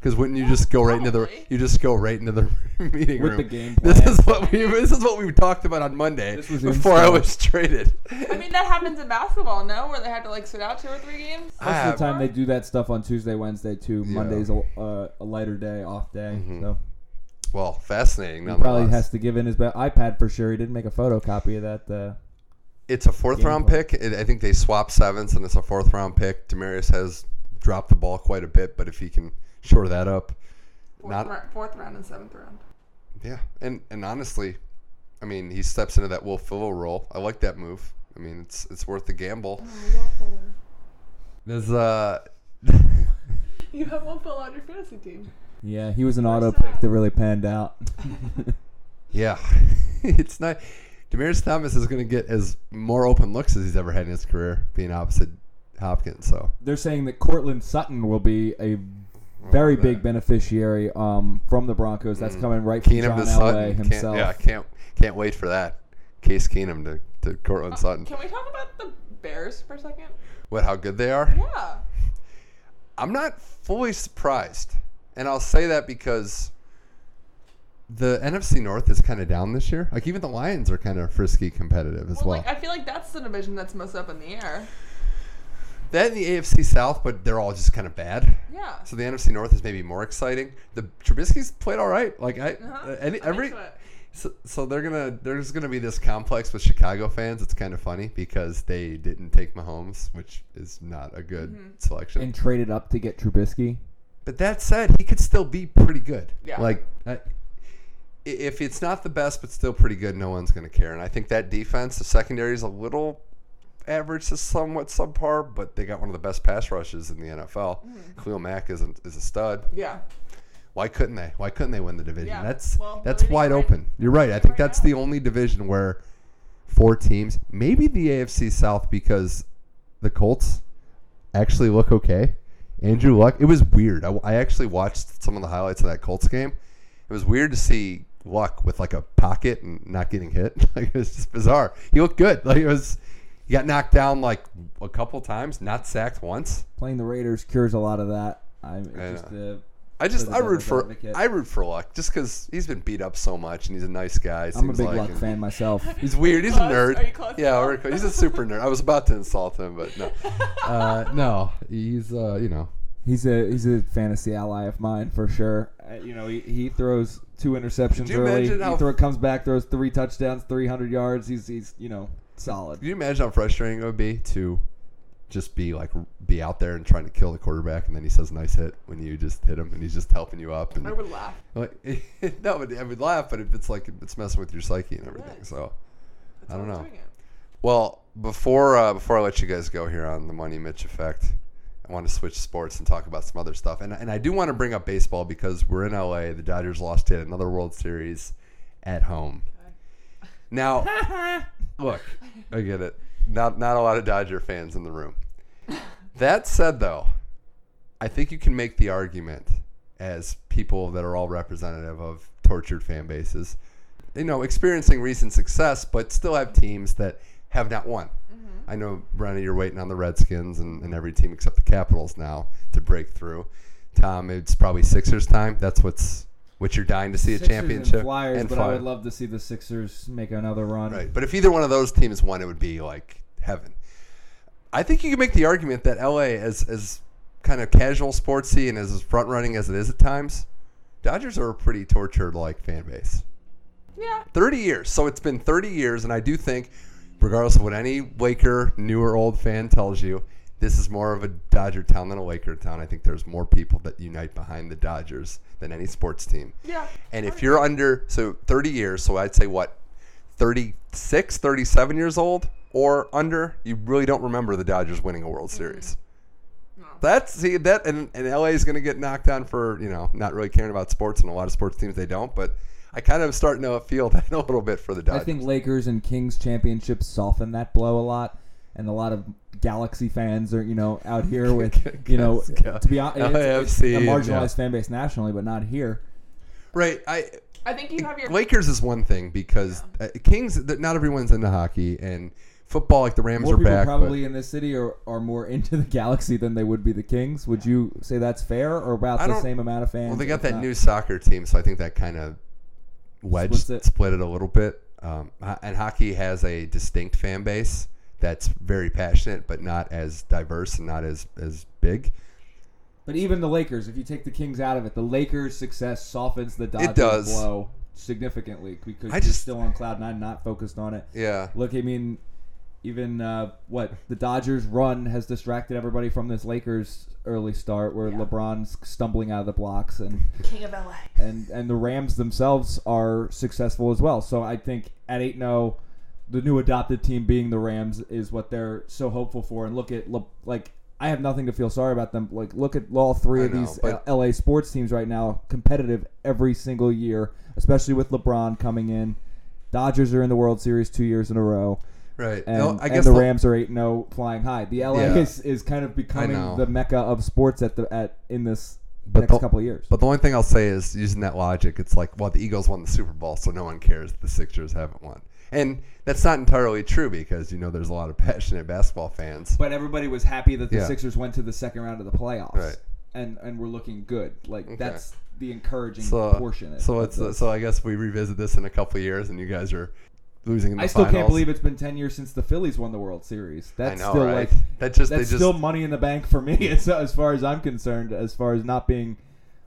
Because wouldn't you just go right into the Probably. you just go right into the [LAUGHS] meeting With room? the game This plan. is what we this is what we talked about on Monday This was before I installed. was traded. I mean, that happens in basketball, no? Where they had to like sit out two or three games. Most of the time they do that stuff on Tuesday, Wednesday too. Yeah. Monday's a, uh, a lighter day, off day. Mhm. So well, fascinating. he probably nonetheless. has to give in his ba- iPad for sure. He didn't make a photocopy of that. Uh, It's a fourth round Gameplay. pick. It, I think they swapped sevens, and it's a fourth round pick. Demaryius has dropped the ball quite a bit, but if he can shore that up, Fourth, not ra- fourth round and seventh round. yeah. And and honestly, I mean, he steps into that Will Fuller role. I like that move. I mean, it's it's worth the gamble. There's uh, [LAUGHS] You have one Phil on your fantasy team. yeah, he was an auto sad. pick that really panned out. [LAUGHS] yeah, [LAUGHS] it's not. Demaryius Thomas is going to get as more open looks as he's ever had in his career, being opposite Hopkins. So They're saying that Courtland Sutton will be a very that. big beneficiary um, from the Broncos. That's coming right from Mm. Keenum John to Elway Sutton. Can't, himself. yeah, can't can't wait for that. Case Keenum to to Courtland Sutton. Can we talk about the Bears for a second? What? How good they are? Yeah. I'm not fully surprised, and I'll say that because the NFC North is kind of down this year. Like even the Lions are kind of frisky competitive as Well, well. like I feel like that's the division that's most up in the air. That and the AFC South, but they're all just kind of bad. Yeah. So the NFC North is maybe more exciting. The Trubisky's played all right. Like I, Uh-huh. uh, any, every, so, so they're gonna there's gonna be this complex with Chicago fans. It's kind of funny because they didn't take Mahomes, which is not a good Mm-hmm. selection. And traded up to get Trubisky. But that said, he could still be pretty good. Yeah. Like, I, i- if it's not the best, but still pretty good, no one's going to care. And I think that defense, the secondary is a little average to somewhat subpar, but they got one of the best pass rushes in the NFL. Mm-hmm. Khalil Mack is a, is a stud. Yeah. Why couldn't they? Why couldn't they win the division? Yeah. That's Well, that's wide right- open. You're right. I think right that's now. the only division where four teams, maybe the AFC South, because the Colts actually look okay. Andrew Luck. It was weird. I, I actually watched some of the highlights of that Colts game. It was weird to see Luck with like a pocket and not getting hit. [LAUGHS] Like it was just bizarre. He looked good. Like it was. He got knocked down like a couple times, not sacked once. Playing the Raiders cures a lot of that. I'm I just know. uh, I just I root for advocate. I root for Luck just because he's been beat up so much and he's a nice guy. I'm a big like, Luck fan myself. [LAUGHS] He's weird. He's a nerd. Are you close Yeah, Luck? we're he's a super nerd. I was about to insult him, but no. [LAUGHS] Uh, no, he's uh, you know. He's a he's a fantasy ally of mine for sure. Uh, you know, he, he throws two interceptions you early. imagine He how- throw, comes back, throws three touchdowns, 300 yards. He's he's you know solid. Can you imagine how frustrating it would be to just be like be out there and trying to kill the quarterback, and then he says nice hit when you just hit him, and he's just helping you up, and I would laugh. [LAUGHS] like [LAUGHS] no, but I would laugh, but if it's like it's messing with your psyche and everything, Right. so. That's I don't know. Well, before uh, before I let you guys go here on the Money Mitch effect, I want to switch sports and talk about some other stuff. And and I do want to bring up baseball because we're in LA. The Dodgers lost yet another World Series at home. Now, [LAUGHS] look, I get it. Not not a lot of Dodger fans in the room. That said, though, I think you can make the argument as people that are all representative of tortured fan bases, you know, experiencing recent success, but still have teams that have not won. Mm-hmm. I know, Brenna, you're waiting on the Redskins and, and every team except the Capitals now to break through. Tom, it's probably Sixers time. That's what's what you're dying to see a championship. and Flyers, and but I would love to see the Sixers make another run. Right. But if either one of those teams won, it would be like heaven. I think you can make the argument that LA, as as kind of casual sportsy and as front running as it is at times, Dodgers are a pretty tortured like fan base. Yeah. 30 years. So it's been 30 years, and I do think, regardless of what any Laker, new or old fan tells you, this is more of a Dodger town than a Laker town. I think there's more people that unite behind the Dodgers than any sports team. Yeah. And if you're under, so 30 years, so I'd say what, 36, 37 years old or under, you really don't remember the Dodgers winning a World Series. No. That's, see, that, and, and LA is going to get knocked down for, you know, not really caring about sports, and a lot of sports teams they don't, but I kind of starting to feel [LAUGHS] that a little bit for the Dodgers. I think Lakers and Kings championships soften that blow a lot, and a lot of Galaxy fans are you know out [LAUGHS] here with you know to be honest, it's, it's a marginalized yeah. fan base nationally, but not here. right. I, I think you have your Lakers is one thing because uh, Kings, th- not everyone's into hockey, and football, like the Rams More are people back. probably in this city are, are more [LAUGHS] into the Galaxy than they would be the Kings. Would you say that's fair, or about the same amount of fans? well, they got that not? new soccer team, so I think that kind of wedged, it. split it a little bit. Um, and hockey has a distinct fan base that's very passionate, but not as diverse and not as as big. But even the Lakers, if you take the Kings out of it, the Lakers' success softens the Dodgers' does. blow significantly because I just- still on cloud nine, not focused on it. Yeah, Look, I mean, even uh, what the Dodgers' run has distracted everybody from this Lakers early start, where Yeah. LeBron's stumbling out of the blocks, and King of LA. and and the Rams themselves are successful as well. So I think at eight zero, the new adopted team being the Rams is what they're so hopeful for. And look at Le- like I have nothing to feel sorry about them. Like look at all three I of know, these but- uh, L- LA sports teams right now, competitive every single year, especially with LeBron coming in. Dodgers are in the World Series two years in a row, right. and, No, I and guess the the- Rams are eight zero, oh flying high. The LA Yeah. is, is kind of becoming the mecca of sports at the at in this But next the- couple of years. But the only thing I'll say is using that logic, it's like, well, the Eagles won the Super Bowl, so no one cares the Sixers haven't won. And that's not entirely true because you know there's a lot of passionate basketball fans. But everybody was happy that the Yeah. Sixers went to the second round of the playoffs, Right. and and were looking good. Like that's the encouraging So, portion. so of it's so I guess we revisit this in a couple of years, and you guys are losing in the I still can't finals. believe it's been ten years since the Phillies won the World Series. That's I know, still right? like that just that's just still money in the bank for me [LAUGHS] as, as far as I'm concerned. As far as not being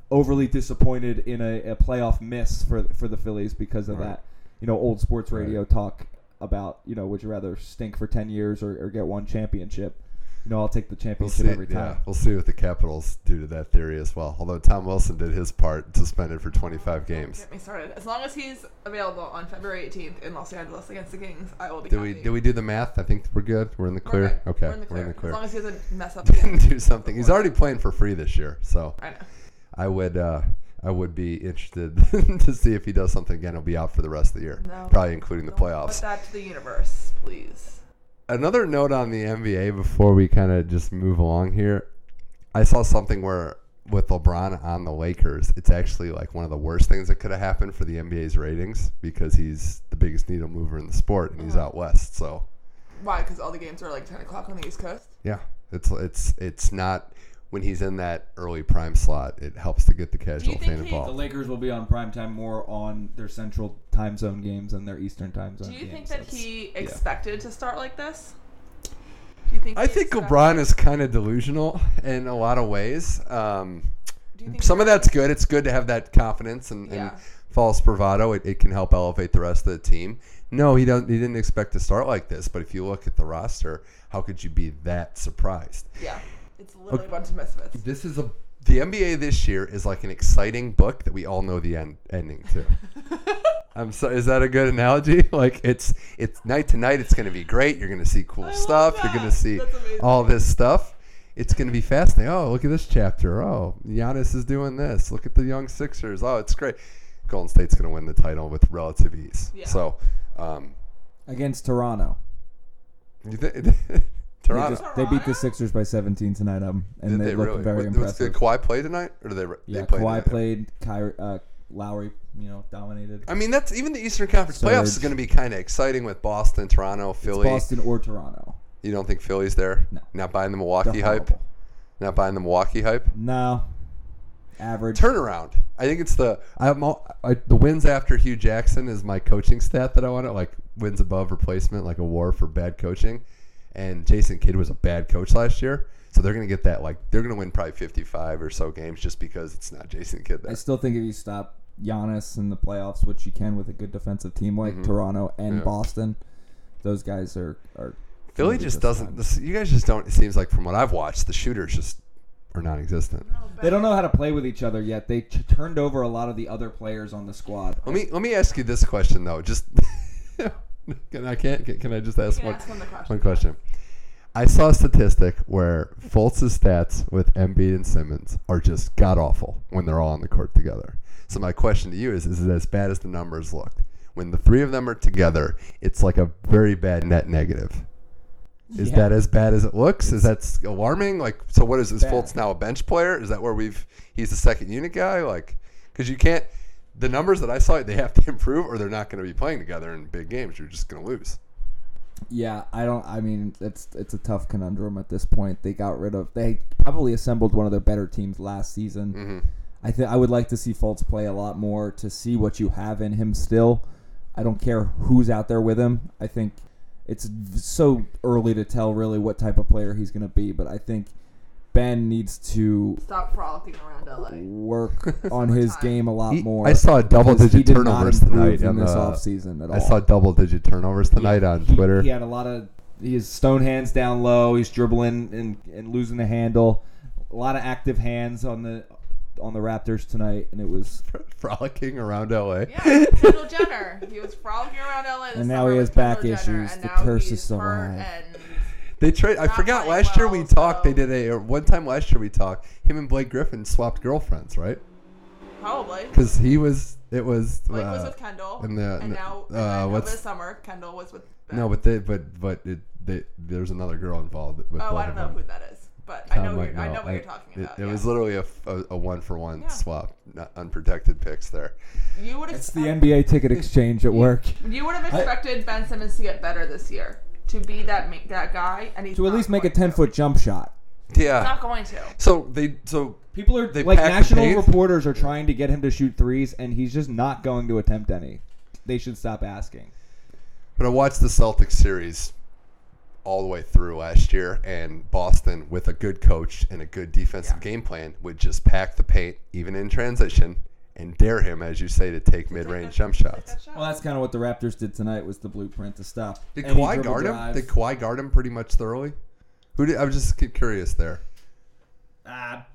overly disappointed in a, a playoff miss for for the Phillies because of that, you know, old sports Right. radio talk about you know would you rather stink for ten years or, or get one championship? You know, I'll take the We'll championship see. every Yeah, time. we'll see what the Capitals do to that theory as well. Although Tom Wilson did his part, suspended for 25 games. Get me started. As long as he's available on February 18th in Los Angeles against the Kings, I will be. Did we happy. did we do the math? I think we're good. We're in the We're clear. good. Okay, We're in the clear. As long as he doesn't mess up. [LAUGHS] Didn't do something. He's already playing for free this year, so I know. I would uh, I would be interested [LAUGHS] to see if he does something again. He'll be out for the rest of the year, No. probably including the Don't Put playoffs. that to the universe, please. Another note on the NBA before we kind of just move along here. I saw something where with LeBron on the Lakers, it's actually like one of the worst things that could have happened for the NBA's ratings because he's the biggest needle mover in the sport and he's Uh-huh. out west. So Why? Because all the games are like 10 o'clock on the East Coast. yeah, it's it's it's not when he's in that early prime slot. It helps to get the casual fan he- The. Lakers will be on prime time more on their central time zone games than their eastern time zone Do you games. think that That's- he expected to start like this? Do you think? I he think expect- LeBron is kind of delusional in a lot of ways. Um, Do you think some of that's good. It's good to have that confidence and, and false bravado. It, it can help elevate the rest of the team. No, he don't. He didn't expect to start like this. But if you look at the roster, how could you be that surprised? Yeah, it's literally a bunch of misfits. This is a the NBA this year is like an exciting book that we all know the end ending to. [LAUGHS] I'm so is that a good analogy? [LAUGHS] Like it's it's night to night. It's going to be great. You're going to see cool I stuff. You're going to see all this stuff. It's going to be fascinating. Oh, look at this chapter. Oh, Giannis is doing this. Look at the young Sixers. Oh, it's great. Golden State's going to win the title with relative ease. Yeah. So, um, against Toronto. [LAUGHS] think They, Toronto? just, they beat the Sixers by 17 tonight, um, and Did they, they look really? very Was- impressive. Did Kawhi play tonight, or did they? yeah, they played Kawhi tonight? played. Kyrie, uh, Lowry, you know, dominated. I mean, that's even the Eastern Conference playoffs is going to be kind of exciting with Boston, Toronto, It's Philly. Boston or Toronto. You don't think Philly's there? No. Not buying the They're Milwaukee hype. horrible. Not buying the Milwaukee hype. No, average. Turnaround. I think it's the I'm all, I, the wins after Hue Jackson is my coaching stat that I want to like wins above replacement like a war for bad coaching. And Jason Kidd was a bad coach last year, so they're going to get that like they're going to win probably 55 or so games just because it's not Jason Kidd I still think if you stop Giannis in the playoffs, which you can with a good defensive team like Mhm. Toronto and Yeah. Boston, those guys are are. Philly just just doesn't. This, you guys just don't. It seems like from what I've watched, the shooters just are non-existent. They don't know how to play with each other yet. They t- turned over a lot of the other players on the squad. Let me let me ask you this question though. Just [LAUGHS] can I can't can, can I just ask one ask him the question. one question? I saw a statistic where Fultz's stats with Embiid and Simmons are just god awful when they're all on the court together. So my question to you is: Is it as bad as the numbers look? When the three of them are together, it's like a very bad net negative. Is Yeah. that as bad as it looks? Is that alarming? Like, so what is is Bad. Fultz now a bench player? Is that where we've he's the second unit guy? Like, because you can't. The numbers that I saw, they have to [LAUGHS] improve, or they're not going to be playing together in big games. You're just going to lose. Yeah, I don't. I mean, it's it's a tough conundrum at this point. They got rid of. They probably assembled one of their better teams last season. hmm I think I would like to see Fultz play a lot more to see what you have in him still. I don't care who's out there with him. I think it's so early to tell really what type of player he's going to be, but I think Ben needs to Stop frolicking around LA. work [LAUGHS] on his Summertime. game a lot He- more. I saw double digit did turnovers tonight in this the- offseason at all. I saw double digit turnovers tonight on He- Twitter. He had a lot of his stone hands down low. He's dribbling and, and losing the handle. A lot of active hands on the on the Raptors tonight, and it was. [LAUGHS] Frolicking around LA. Yeah, [LAUGHS] Kendall Jenner. He was frolicking around LA. This And now he has with Kendall back Jenner, issues. The curse is still hurt alive. And They trade. I forgot playing last year we well, talked. They did a one time last year we talked. Him and Blake Griffin swapped girlfriends, right? probably. Because he was. It was. Blake was uh, with Kendall, and the- and now uh, and then over what's- the summer, Kendall was with. Ben. no, but they. But but it. They, there's another girl involved with oh, I don't know them. who that is, but I Tom know might you're, I know what I- you're talking about. It yeah. was literally a one for one Yeah. swap, not unprotected picks there. you would It's the expect- NBA ticket exchange at work. You would have expected Ben Simmons to get better this year, to be that ma- that guy, and he's To at not least make a going to. 10 foot jump shot. Yeah. Not going to. So they. So People are They like packed the national paint. reporters are trying to get him to shoot threes, and he's just not going to attempt any. They should stop asking. But I watched the Celtics series all the way through last year, and Boston, with a good coach and a good defensive Yeah. game plan, would just pack the paint, even in transition, and dare him, as you say, to take mid range jump shots. Well, that's kind of what the Raptors did tonight. Was the blueprint to stop? Did any Kawhi dribble guard him? drive. Did Kawhi guard him pretty much thoroughly? Who did? I was just cu- curious there. Ah,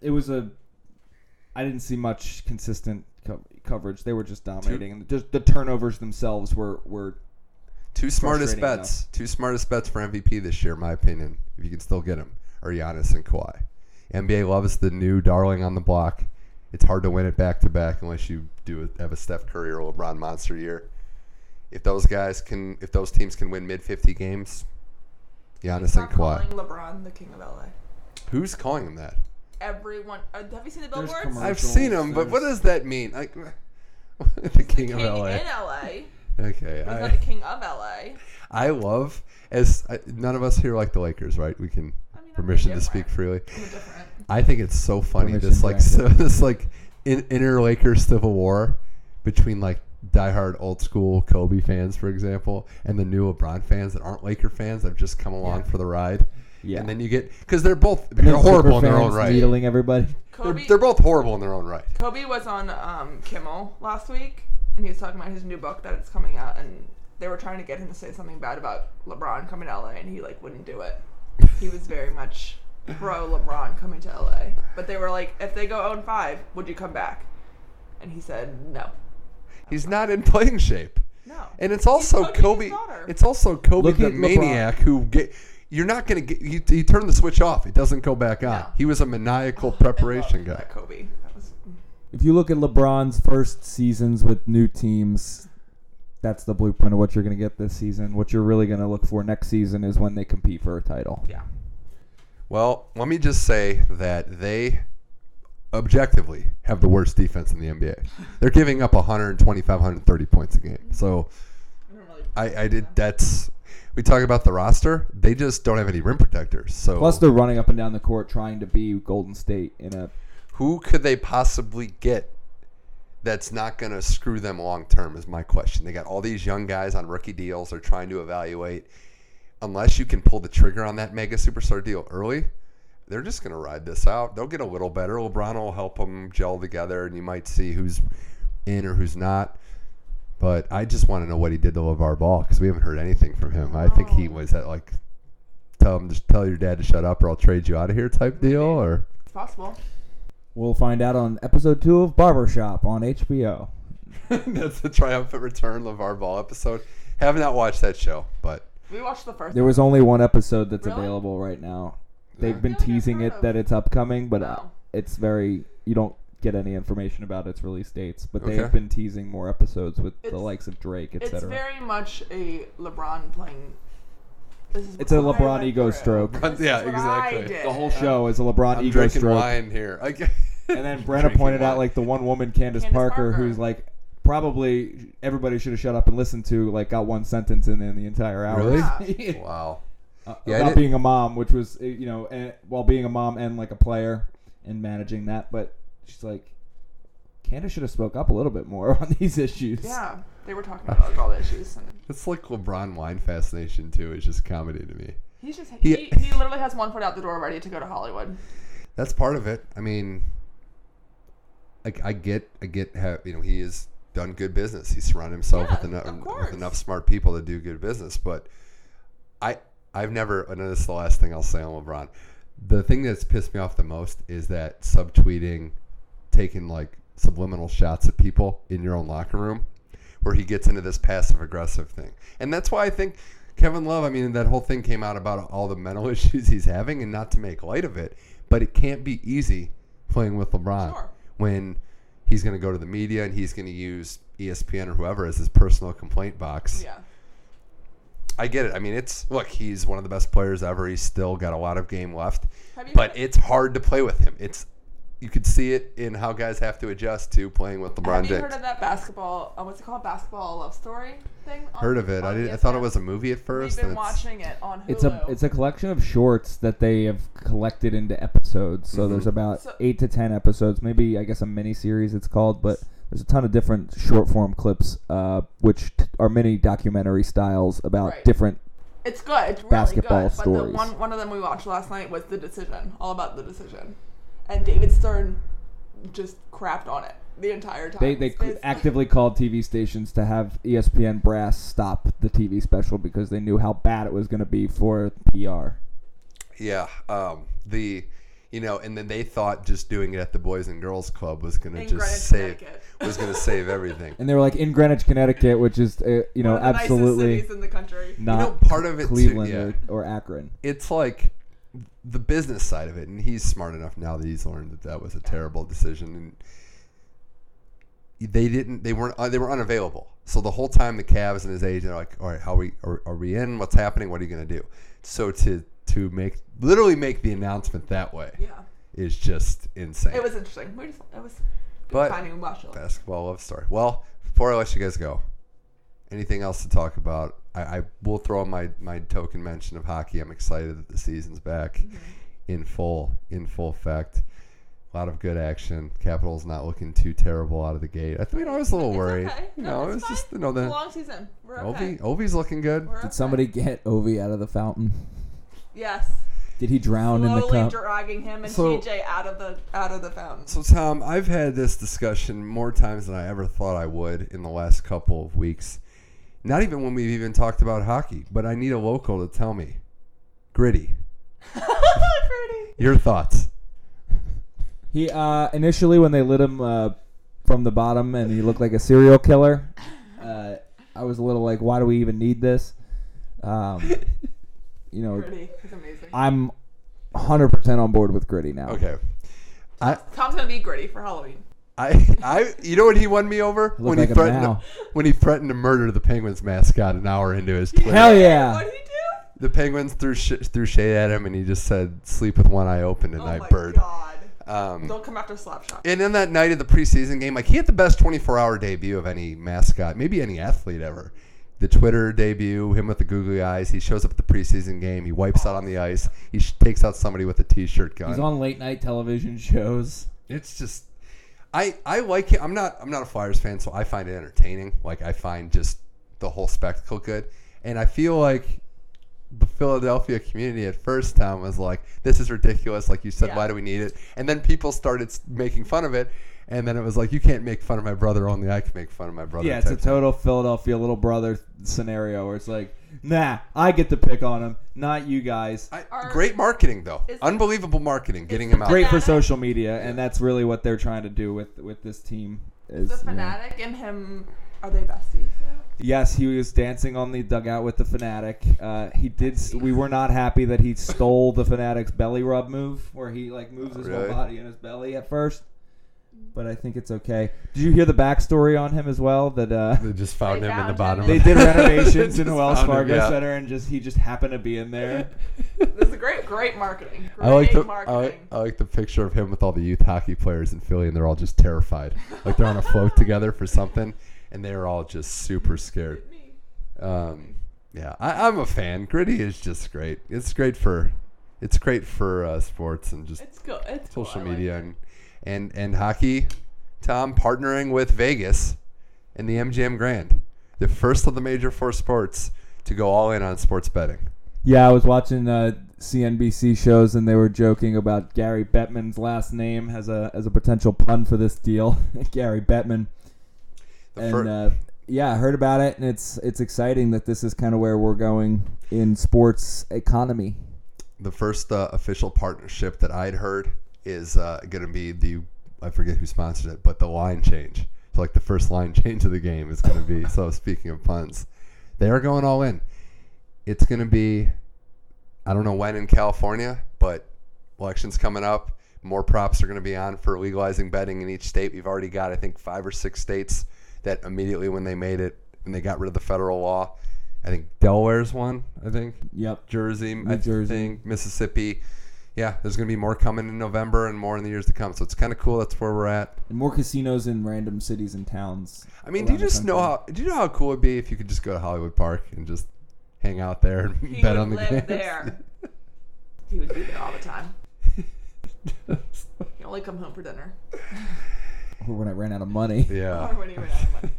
it was a. I didn't see much consistent co- coverage. They were just dominating, and just the turnovers themselves were were. Two smartest Frustrating bets. Two smartest bets for MVP this year, in my opinion. If you can still get him, are Giannis and Kawhi. NBA loves the new darling on the block. It's hard to win it back to back unless you do a, have a Steph Curry or LeBron monster year. If those guys can, if those teams can win mid fifty games, Giannis Stop and Kawhi. calling LeBron the king of LA. Who's calling him that? Everyone, uh, have you seen the There's billboards? I've seen him, but what does that mean? Like, [LAUGHS] the king, King of LA. in LA. Okay, But he's I, not the king of LA. I love as I, none of us here like the Lakers, right? We can I mean, permission to speak freely. I'm different. I think it's so funny this like [LAUGHS] so, granted. this like in, inner Lakers civil war between like diehard old school Kobe fans, for example, and the new LeBron fans that aren't Laker fans that have just come along Yeah. for the ride. Yeah. And then you get because they're both they're then horrible in Clipper their own fans right. Needling everybody. They're, Kobe, they're both horrible in their own right. Kobe was on um, Kimmel last week, and he was talking about his new book that it's coming out, and they were trying to get him to say something bad about LeBron coming to LA, and he like wouldn't do it. He was very much pro LeBron coming to LA, but they were like, if they go 0 5, would you come back? And he said no, He's not in playing shape. no. And it's also Kobe. It's also Kobe Look the at LeBron. maniac who get. You're not gonna get. He, he turned the switch off. It doesn't go back on. No. He was a maniacal I preparation loved guy. That Kobe. That was. If you look at LeBron's first seasons with new teams, that's the blueprint of what you're going to get this season. What you're really going to look for next season is when they compete for a title. Yeah. Well, let me just say that they objectively have the worst defense in the NBA. They're giving up 125, 130 points a game. So I don't really. I, I did. That's we talk about the roster. They just don't have any rim protectors. So Plus, they're running up and down the court trying to be Golden State in a. who could they possibly get that's not going to screw them long term is my question. They got all these young guys on rookie deals they're trying to evaluate. Unless you can pull the trigger on that mega superstar deal early, they're just going to ride this out. They'll get a little better. LeBron will help them gel together, and you might see who's in or who's not. But I just want to know what he did to LeVar Ball because we haven't heard anything from him. I think he oh. was at like tell him just tell your dad to shut up or I'll trade you out of here type deal or It's possible. We'll find out on episode two of Barbershop on HBO. [LAUGHS] That's the triumphant return LeVar Ball episode. Have not watched that show, but We watched the first. There was only one episode that's Really? available right now. They've Yeah. been I feel like I've teasing it that it's upcoming, but uh, No. it's very you don't get any information about its release dates. But Okay. they've been teasing more episodes with the It's- likes of Drake, etc. It's etc. very much a LeBron playing. This is It's a what I LeBron went ego through. stroke. This is Yeah, what I exactly. did. The whole show is a LeBron I'm ego drinking stroke. wine here. [LAUGHS] I, And then [LAUGHS] Brenna Drinking pointed out wine. like the one woman, Candace, Candace Parker, Parker. who's like probably everybody should have shut up and listened to. Like, got one sentence in in the entire hour. Really? [LAUGHS] [LAUGHS] wow. Uh, Yeah, about being a mom, which was uh, you know, and, while being a mom and like a player and managing that, but she's like, Candace should have spoke up a little bit more [LAUGHS] on these issues. Yeah, they were talking about all the issues, and It's like LeBron wine fascination too. It's just comedy to me. he's just He- he, he literally has one foot out the door, ready to go to Hollywood. That's part of it. I mean, like I get, I get how you know he has done good business. He's surrounded himself Yeah, with enough with enough smart people to do good business. But I, I've never. Know this is the last thing I'll say on LeBron. The thing that's pissed me off the most is that subtweeting, taking like subliminal shots at people in your own locker room, where he gets into this passive aggressive thing, and that's why I think. Kevin Love, I mean, that whole thing came out about all the mental [LAUGHS] issues he's having, and not to make light of it, but it can't be easy playing with LeBron Sure. when he's going to go to the media and he's going to use ESPN or whoever as his personal complaint box. Yeah, I get it. I mean, it's look, he's one of the best players ever. He's still got a lot of game left, but it's hard to play with him. It's you could see it in how guys have to adjust to playing with LeBron have you James. heard of that basketball? Uh, what's it called? Basketball love story thing. on- Heard of it? I on did. I thought it ESPN? was a movie at first. We've been and it's- watching it on Hulu. It's a it's a collection of shorts that they have collected into episodes. So there's about So- eight to ten episodes, maybe I guess a mini series it's called, but there's a ton of different short form clips, uh, which t- are mini documentary styles about Right. different. It's good. It's really basketball good. But the stories. one one of them we watched last night was the decision, all about the decision, and David Stern just crapped on it the entire time. They they It's actively called TV stations to have ESPN brass stop the TV special because they knew how bad it was going to be for PR. Yeah. Um, the you know, and then they thought just doing it at the Boys and Girls Club was going to In just Greenwich, save Connecticut. [LAUGHS] was going to save everything. And they were like in Greenwich, Connecticut, which is uh, you know one of the absolutely nicest cities in the country. not know, part of it too- Cleveland yeah. or, or Akron. it's like the business side of it, and he's smart enough now that he's learned that that was a terrible decision, and they didn't, they weren't, uh, they were unavailable. So the whole time the Cavs and his agent are like, all right, how are we, are, are we in? What's happening? What are you going to do? So to to make literally make the announcement that way Yeah, is just insane. it was interesting. We just it was But- timing. We watched it. basketball love story. Well, before I let you guys go, anything else to talk about? I, I will throw in my, my token mention of hockey. I'm excited that the season's back Mm-hmm. in full in full effect. A lot of good action. Capitals not looking too terrible out of the gate. I think you know, I was a little worried. okay. You No, know, it it's was just fine. you know It's a the long season. We're okay. Ovi Ovi's looking good. We're okay. Did somebody get Ovi out of the fountain? Yes. Did he drown in the Slowly cup? dragging him and So- TJ out of the out of the fountain. So Tom, I've had this discussion more times than I ever thought I would in the last couple of weeks. Not even when we've even talked about hockey, but I need a local to tell me. Gritty. [LAUGHS] Pretty. Your thoughts? He uh, initially when they lit him uh, from the bottom and he looked like a serial killer. Uh, I was a little like, why do we even need this? Um, you know, Pretty. He's amazing. I'm 100% on board with Gritty now. Okay. I Tom's gonna be gritty for Halloween. I I you know what he won me over when like he threatened to, when he threatened to murder the Penguins mascot an hour into his Twitter. Hell yeah! What did he do? The Penguins threw sh- threw shade at him and he just said sleep with one eye open Oh tonight, my bird. god. Um, Don't come after Slapshot. And in that night of the preseason game, like he had the best 24 hour debut of any mascot, maybe any athlete ever. The Twitter debut, him with the googly eyes. He shows up at the preseason game. He wipes out on the ice. He sh- takes out somebody with a t-shirt gun. He's on late night television shows. it's just, I I like it. I'm not I'm not a Flyers fan, so I find it entertaining. Like I find just the whole spectacle good, and I feel like the Philadelphia community at first time was like, "This is ridiculous." Like you said, Yeah. why do we need it? And then people started making fun of it, and then it was like, "You can't make fun of my brother. Only I can make fun of my brother." Yeah, it's a type thing. total Philadelphia little brother scenario where it's like, nah, I get to pick on him, not you guys. I, Are- great marketing though, unbelievable marketing, getting him out. Great for social media, and that's really what they're trying to do with with this team. Is, the you know- fanatic and him are they besties now? Yes, he was dancing on the dugout with the fanatic. Uh, he did. s- We were not happy that he stole the fanatic's belly rub move, where he like moves his Really? whole body and his belly at first. But I think it's okay. Did you hear the backstory on him as well? That uh, They just found They him in the bottom. him they did [LAUGHS] renovations in Just Wells found him, Fargo yeah. Center, and just he just happened to be in there. [LAUGHS] This is great, great marketing. Great I like the I marketing. like, I like the picture of him with all the youth hockey players in Philly, and they're all just terrified, like they're on a float together for something. and they're all just super scared. Um, yeah, I, I'm a fan. Gritty is just great. It's great for, it's great for uh, sports and just It's cool. It's cool. social I like media it. and and and hockey. Tom partnering with Vegas in the MGM Grand, the first of the major four sports to go all in on sports betting. Yeah, I was watching uh, CNBC shows and they were joking about Gary Bettman's last name as a as a potential pun for this deal. [LAUGHS] Gary Bettman. The and uh, yeah, I heard about it, and it's it's exciting that this is kind of where we're going in sports economy. the first uh, official partnership that I'd heard is uh, going to be the I forget who sponsored it, but the line change. So like the first line [LAUGHS] change of the game is going to be. so speaking of puns, they are going all in. It's going to be I don't know when in California, but elections coming up. More props are going to be on for legalizing betting in each state. We've already got I think five or six states that immediately when they made it and they got rid of the federal law. I think Delaware's one. I think Yep. Jersey, New I Jersey. think Mississippi. Yeah, there's going to be more coming in November and more in the years to come. So it's kind of cool. That's where we're at. And more casinos in random cities and towns. I mean, do you just know how? Do you know how cool it'd be if you could just go to Hollywood Park and just hang out there and He bet would on the live games? there. [LAUGHS] He would be there all the time. [LAUGHS] He only come home for dinner. [LAUGHS] Or when I ran out of money. yeah. Or when he ran out of money.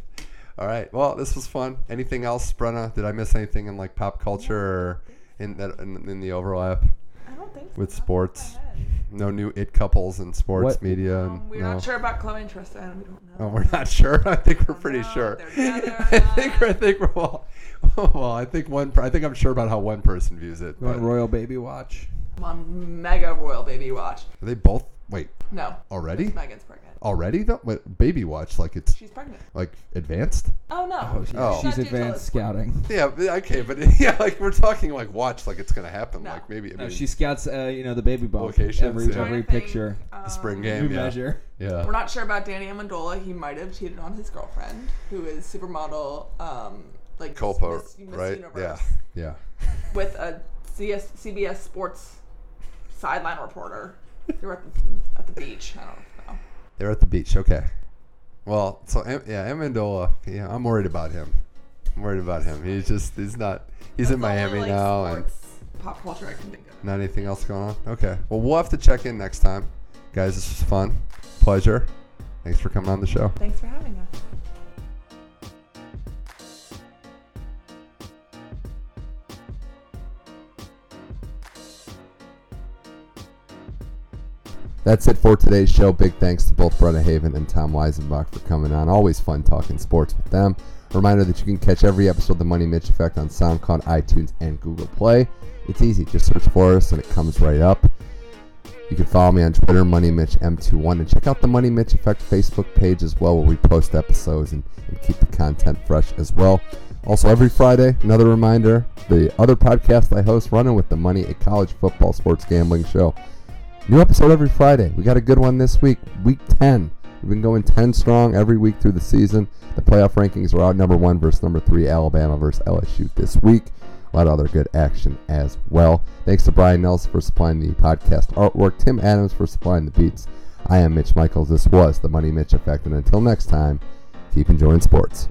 All right. Well, this was fun. Anything else, Brenna? Did I miss anything in like pop culture or in that in, in the overlap I don't think so. with Not off the sports? top of my head. No new it couples in sports What- media. Um, and we're no. not sure about Chloe and Tristan. We don't know. Oh, we're not sure. [LAUGHS] I think we're pretty know if sure. they're together [LAUGHS] or I think I not. think we're all. [LAUGHS] Well, I think one. per- I think I'm sure about how one person views it. You But are Royal Baby Watch? I'm on mega royal baby watch. Are they both? Wait, No. already? Meghan's pregnant. Already though? Wait, baby watch like it's She's pregnant. like advanced? Oh no. Oh, she- Oh. she's not due till advanced the scouting. Yeah. Okay, but [LAUGHS] yeah, like we're talking like watch like it's gonna happen. No. Like maybe. I No, mean, she scouts, uh, you know, the baby bump. Locations, every, yeah. Trying every to think, picture. the spring um, game. New Yeah. measure. Yeah. We're not sure about Danny Amendola. He might have cheated on his girlfriend, who is supermodel, um, like Culpo, Miss, Miss right? Universe, Yeah. [LAUGHS] with a CS, CBS Sports sideline reporter. They were at the, at the beach. I don't know. They're at the beach. Okay. Well, so yeah, Amendola. Yeah, I'm worried about him. I'm worried about him. He's just he's not. He's in That's the Miami like, now, and pop culture I can think of. Not anything else going on? Okay. Well, we'll have to check in next time. Guys, this was fun. Pleasure. Thanks for coming on the show. Thanks for having us. That's it for today's show. Big thanks to both Brenna Haven and Tom Weisenbach for coming on. Always fun talking sports with them. Reminder that you can catch every episode of The Money Mitch Effect on SoundCloud, iTunes, and Google Play. It's easy. Just search for us and it comes right up. You can follow me on Twitter, MoneyMitchM21, and check out the Money Mitch Effect Facebook page as well, where we post episodes and, and keep the content fresh as well. Also, every Friday, another reminder the other podcast I host, Running with the Money, a college football sports gambling show. New episode every Friday. We got a good one this week, week 10. We've been going 10 strong every week through the season. The playoff rankings are out number one versus number three, Alabama versus LSU this week. A lot of other good action as well. Thanks to Brian Nelson for supplying the podcast artwork, Tim Adams for supplying the beats. I am Mitch Michaels. This was the Money Mitch Effect. And until next time, keep enjoying sports.